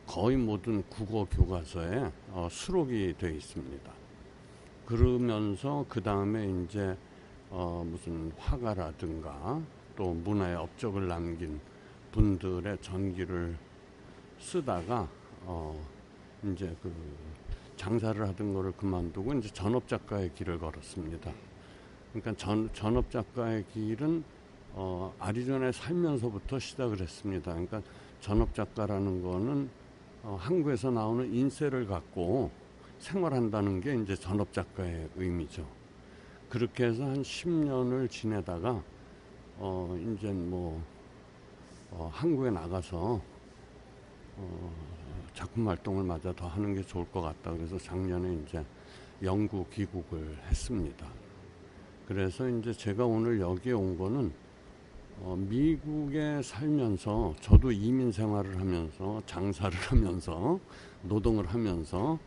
거의 모든 국어 교과서에 어, 수록이 되어 있습니다. 그러면서 그 다음에 이제 어, 무슨 화가라든가 또 문화의 업적을 남긴 분들의 전기를 쓰다가 어, 이제 그 장사를 하던 거를 그만두고 이제 전업 작가의 길을 걸었습니다. 그러니까 전, 전업 작가의 길은 어, 아리조나에 살면서부터 시작을 했습니다. 그러니까 전업 작가라는 거는 어, 한국에서 나오는 인쇄를 갖고 생활한다는 게 이제 전업 작가의 의미죠. 그렇게 해서 한 10년을 지내다가 어 이제 뭐 어, 한국에 나가서 어, 작품 활동을 마저 더 하는 게 좋을 것 같다. 그래서 작년에 이제 영구 귀국을 했습니다. 그래서 이제 제가 오늘 여기에 온 거는 어, 미국에 살면서 저도 이민 생활을 하면서 장사를 하면서 노동을 하면서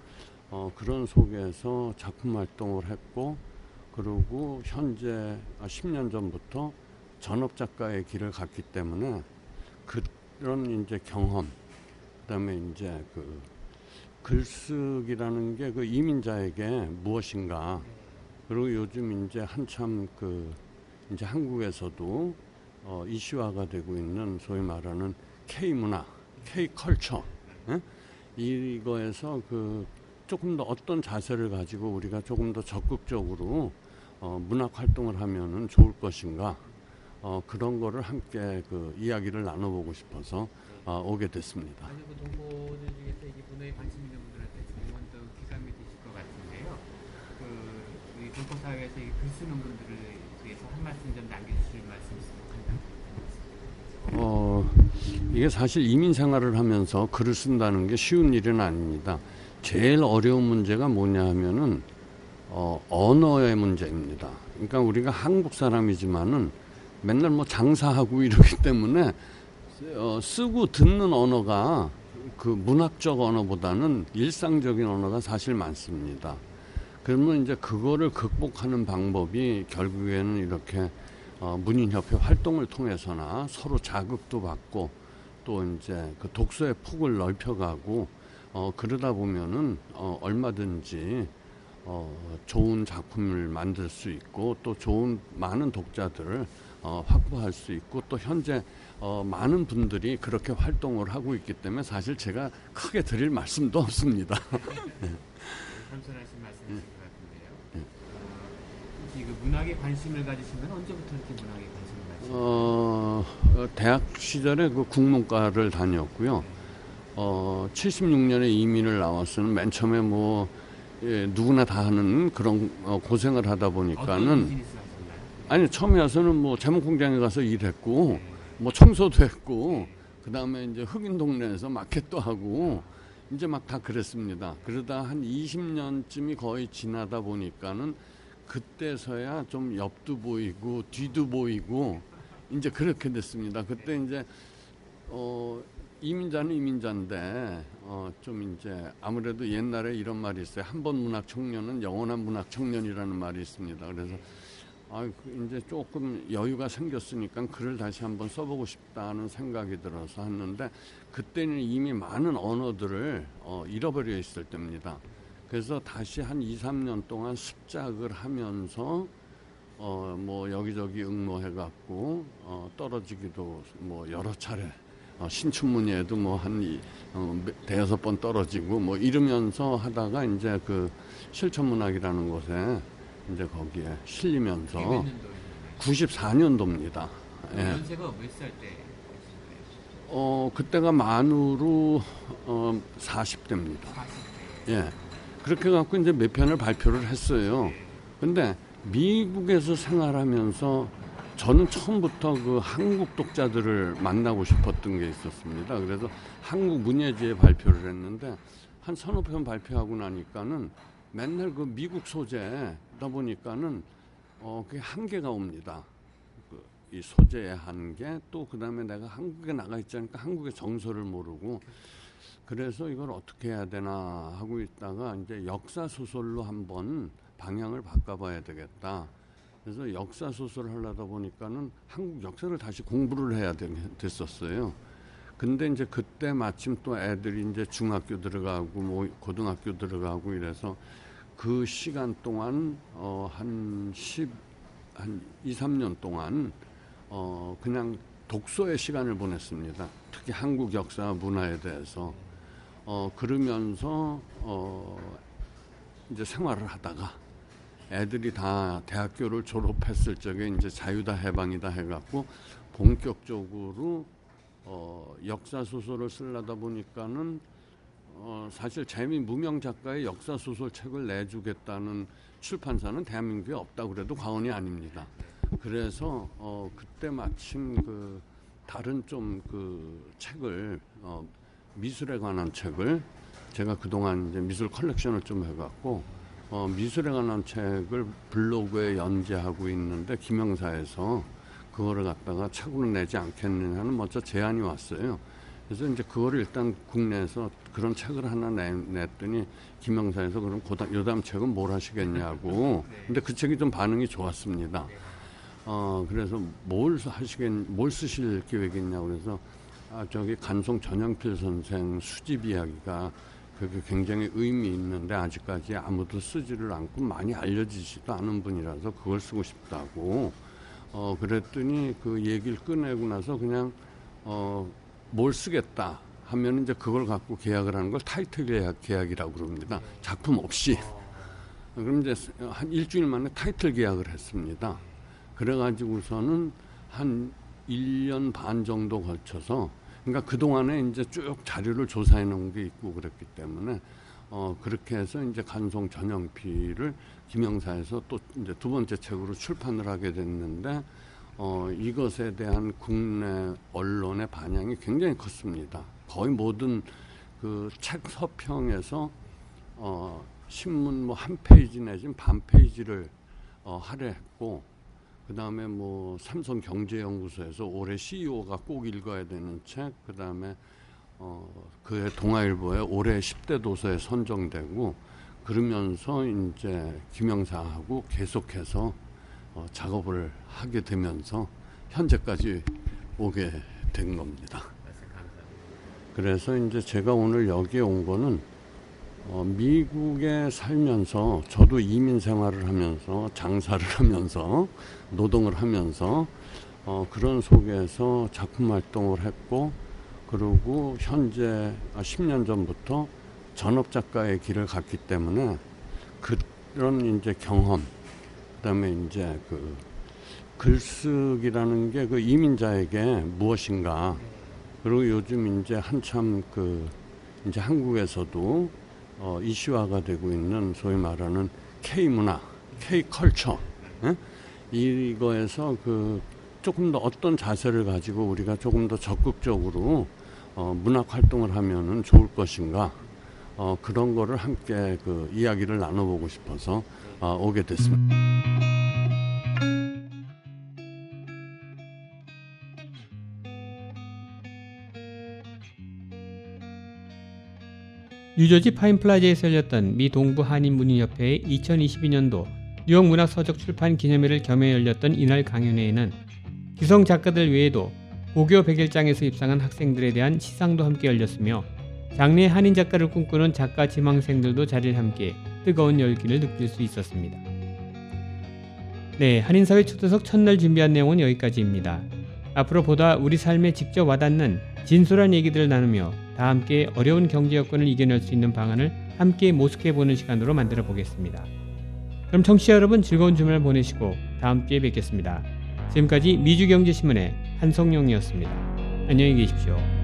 어, 그런 속에서 작품 활동을 했고 그리고 현재 10년 전부터 전업 작가의 길을 갔기 때문에 그런 이제 경험 그다음에 이제 그 글쓰기라는 게 그 이민자에게 무엇인가 그리고 요즘 이제 한참 그 이제 한국에서도 어, 이슈화가 되고 있는 소위 말하는 K 문화, K 컬처 예? 이거에서 그 조금 더 어떤 자세를 가지고 우리가 조금 더 적극적으로 어, 문학 활동을 하면은 좋을 것인가 어, 그런 거를 함께 그 이야기를 나눠보고 싶어서 어, 오게 됐습니다. 아니 그 동포들 중에서 이게 문화에 관심 있는 분들한테 정말 더 기감이 되실 것 같은데요. 그 우리 동포 사회에서 이글 쓰는 분들을 위해서 한 말씀 좀 남겨주실 말씀 있으면. 어, 이게 사실 이민 생활을 하면서 글을 쓴다는 게 쉬운 일은 아닙니다. 제일 어려운 문제가 뭐냐 하면은 어, 언어의 문제입니다. 그러니까 우리가 한국 사람이지만은 맨날 뭐 장사하고 이러기 때문에 어, 쓰고 듣는 언어가 그 문학적 언어보다는 일상적인 언어가 사실 많습니다. 그러면 이제 그거를 극복하는 방법이 결국에는 이렇게 어, 문인협회 활동을 통해서나 서로 자극도 받고 또 이제 그 독서의 폭을 넓혀가고 어, 그러다 보면은 어, 얼마든지 어, 좋은 작품을 만들 수 있고 또 좋은 많은 독자들을 어, 확보할 수 있고 또 현재 어, 많은 분들이 그렇게 활동을 하고 있기 때문에 사실 제가 크게 드릴 말씀도 없습니다. 네. 겸손하신 말씀이신 것 같은데요. 어, 그 문학에 관심을 가지신 건 언제부터 이렇게 문학에 관심을 가지신 거예요? 어, 어, 대학 시절에 그 국문과를 다녔고요. 어, 76년에 이민을 나왔으면 맨 처음에 뭐 예, 누구나 다 하는 그런 어, 고생을 하다 보니까는? 아니 처음에 와서는 뭐 제목 공장에 가서 일했고 뭐 청소도 했고 그 다음에 이제 흑인 동네에서 마켓도 하고 이제 막 다 그랬습니다. 그러다 한 20년쯤이 거의 지나다 보니까는 그때서야 좀 옆도 보이고 뒤도 보이고 이제 그렇게 됐습니다. 그때 이제 어 이민자는 이민자인데 어 좀 이제 아무래도 옛날에 이런 말이 있어요. 한 번 문학 청년은 영원한 문학 청년이라는 말이 있습니다. 그래서 아, 그 이제 조금 여유가 생겼으니까 글을 다시 한번 써보고 싶다는 생각이 들어서 했는데 그때는 이미 많은 언어들을 어, 잃어버려 있을 때입니다. 그래서 다시 한 2, 3년 동안 습작을 하면서 어, 뭐 여기저기 응모해갖고 어, 떨어지기도 뭐 여러 차례 어, 신춘문예에도 뭐한 어, 몇- 대여섯 번 떨어지고 뭐 이러면서 하다가 이제 그 실천문학이라는 곳에 이제 거기에 실리면서 그게 몇 년도였나요? 94년도입니다. 예. 연세가 몇 살 때? 어, 그때가 만으로 어, 40대입니다. 40대. 예. 그렇게 갖고 이제 몇 편을 발표를 했어요. 근데 미국에서 생활하면서 저는 처음부터 그 한국 독자들을 만나고 싶었던 게 있었습니다. 그래서 한국 문예지에 발표를 했는데 한 서너 편 발표하고 나니까는 맨날 그 미국 소재다 보니까는 어, 그게 한계가 옵니다. 그 이 소재의 한계 또 그다음에 내가 한국에 나가 있지 않으니까 한국의 정서를 모르고 그래서 이걸 어떻게 해야 되나 하고 있다가 이제 역사 소설로 한번 방향을 바꿔봐야 되겠다. 그래서 역사 소설을 하려다 보니까는 한국 역사를 다시 공부를 해야 되- 됐었어요. 근데 이제 그때 마침 또 애들이 이제 중학교 들어가고 뭐 고등학교 들어가고 이래서 그 시간 동안 어 한 10, 한 2, 3년 동안 어 그냥 독서의 시간을 보냈습니다. 특히 한국 역사 문화에 대해서 어 그러면서 어 이제 생활을 하다가 애들이 다 대학교를 졸업했을 적에 이제 자유다 해방이다 해갖고 본격적으로 어 역사 소설을 쓰려다 보니까는 어 사실 재미 무명 작가의 역사 소설 책을 내주겠다는 출판사는 대한민국에 없다 그래도 과언이 아닙니다. 그래서 어 그때 마침 그 다른 좀 그 책을 어 미술에 관한 책을 제가 그동안 이제 미술 컬렉션을 좀 해갖고 어 미술에 관한 책을 블로그에 연재하고 있는데 김영사에서 그거를 갖다가 책으로 내지 않겠느냐는 먼저 제안이 왔어요. 그래서 이제 그거를 일단 국내에서 그런 책을 하나 내, 냈더니 김영사에서 그럼 고다, 요담 책은 뭘 하시겠냐고. 근데 그 책이 좀 반응이 좋았습니다. 어, 그래서 뭘 하시겠, 뭘 쓰실 계획이냐고 그래서 아, 저기 간송 전영필 선생 수집 이야기가 그게 굉장히 의미 있는데 아직까지 아무도 쓰지를 않고 많이 알려지지도 않은 분이라서 그걸 쓰고 싶다고 어 그랬더니 그 얘기를 꺼내고 나서 그냥 어 뭘 쓰겠다 하면 이제 그걸 갖고 계약을 하는 걸 타이틀 계약, 계약이라고 그럽니다. 작품 없이. 그럼 이제 한 일주일 만에 타이틀 계약을 했습니다. 그래가지고서는 한 1년 반 정도 걸쳐서 그러니까 그동안에 이제 쭉 자료를 조사해 놓은 게 있고 그랬기 때문에 어 그렇게 해서 이제 간송 전형피를 김영사에서 또 이제 두 번째 책으로 출판을 하게 됐는데 어 이것에 대한 국내 언론의 반향이 굉장히 컸습니다. 거의 모든 그 책 서평에서 어 신문 뭐 한 페이지 내지는 반 페이지를 어 할애했고 그 다음에 뭐 삼성 경제연구소에서 올해 CEO가 꼭 읽어야 되는 책, 그 다음에 어, 그의 동아일보에 올해 10대 도서에 선정되고 그러면서 이제 김영사하고 계속해서 어, 작업을 하게 되면서 현재까지 오게 된 겁니다. 그래서 이제 제가 오늘 여기에 온 거는 어, 미국에 살면서 저도 이민 생활을 하면서 장사를 하면서 노동을 하면서 어, 그런 속에서 작품 활동을 했고 그리고 현재 10년 전부터 전업 작가의 길을 갔기 때문에 그런 이제 경험 그다음에 이제 그 글쓰기라는 게 그 이민자에게 무엇인가 그리고 요즘 이제 한참 그 이제 한국에서도 어, 이슈화가 되고 있는 소위 말하는 K 문화, K 컬처 예? 이거에서 그 조금 더 어떤 자세를 가지고 우리가 조금 더 적극적으로 어, 문학 활동을 하면은 좋을 것인가 어, 그런 거를 함께 그 이야기를 나눠보고 싶어서 어, 오게 됐습니다. 뉴저지 파인플라자에서 열렸던 미 동부 한인 문인협회의 2022년도 뉴욕 문학서적 출판 기념회를 겸해 열렸던 이날 강연회에는 기성 작가들 외에도 고교 100일장에서 입상한 학생들에 대한 시상도 함께 열렸으며 장래 한인 작가를 꿈꾸는 작가 지망생들도 자리를 함께 뜨거운 열기를 느낄 수 있었습니다. 네, 한인사회 초대석 첫날 준비한 내용은 여기까지입니다. 앞으로 보다 우리 삶에 직접 와닿는 진솔한 얘기들을 나누며 다 함께 어려운 경제 여건을 이겨낼 수 있는 방안을 함께 모색해 보는 시간으로 만들어 보겠습니다. 그럼 청취자 여러분 즐거운 주말 보내시고 다음 주에 뵙겠습니다. 지금까지 미주경제신문의 한성용이었습니다. 안녕히 계십시오.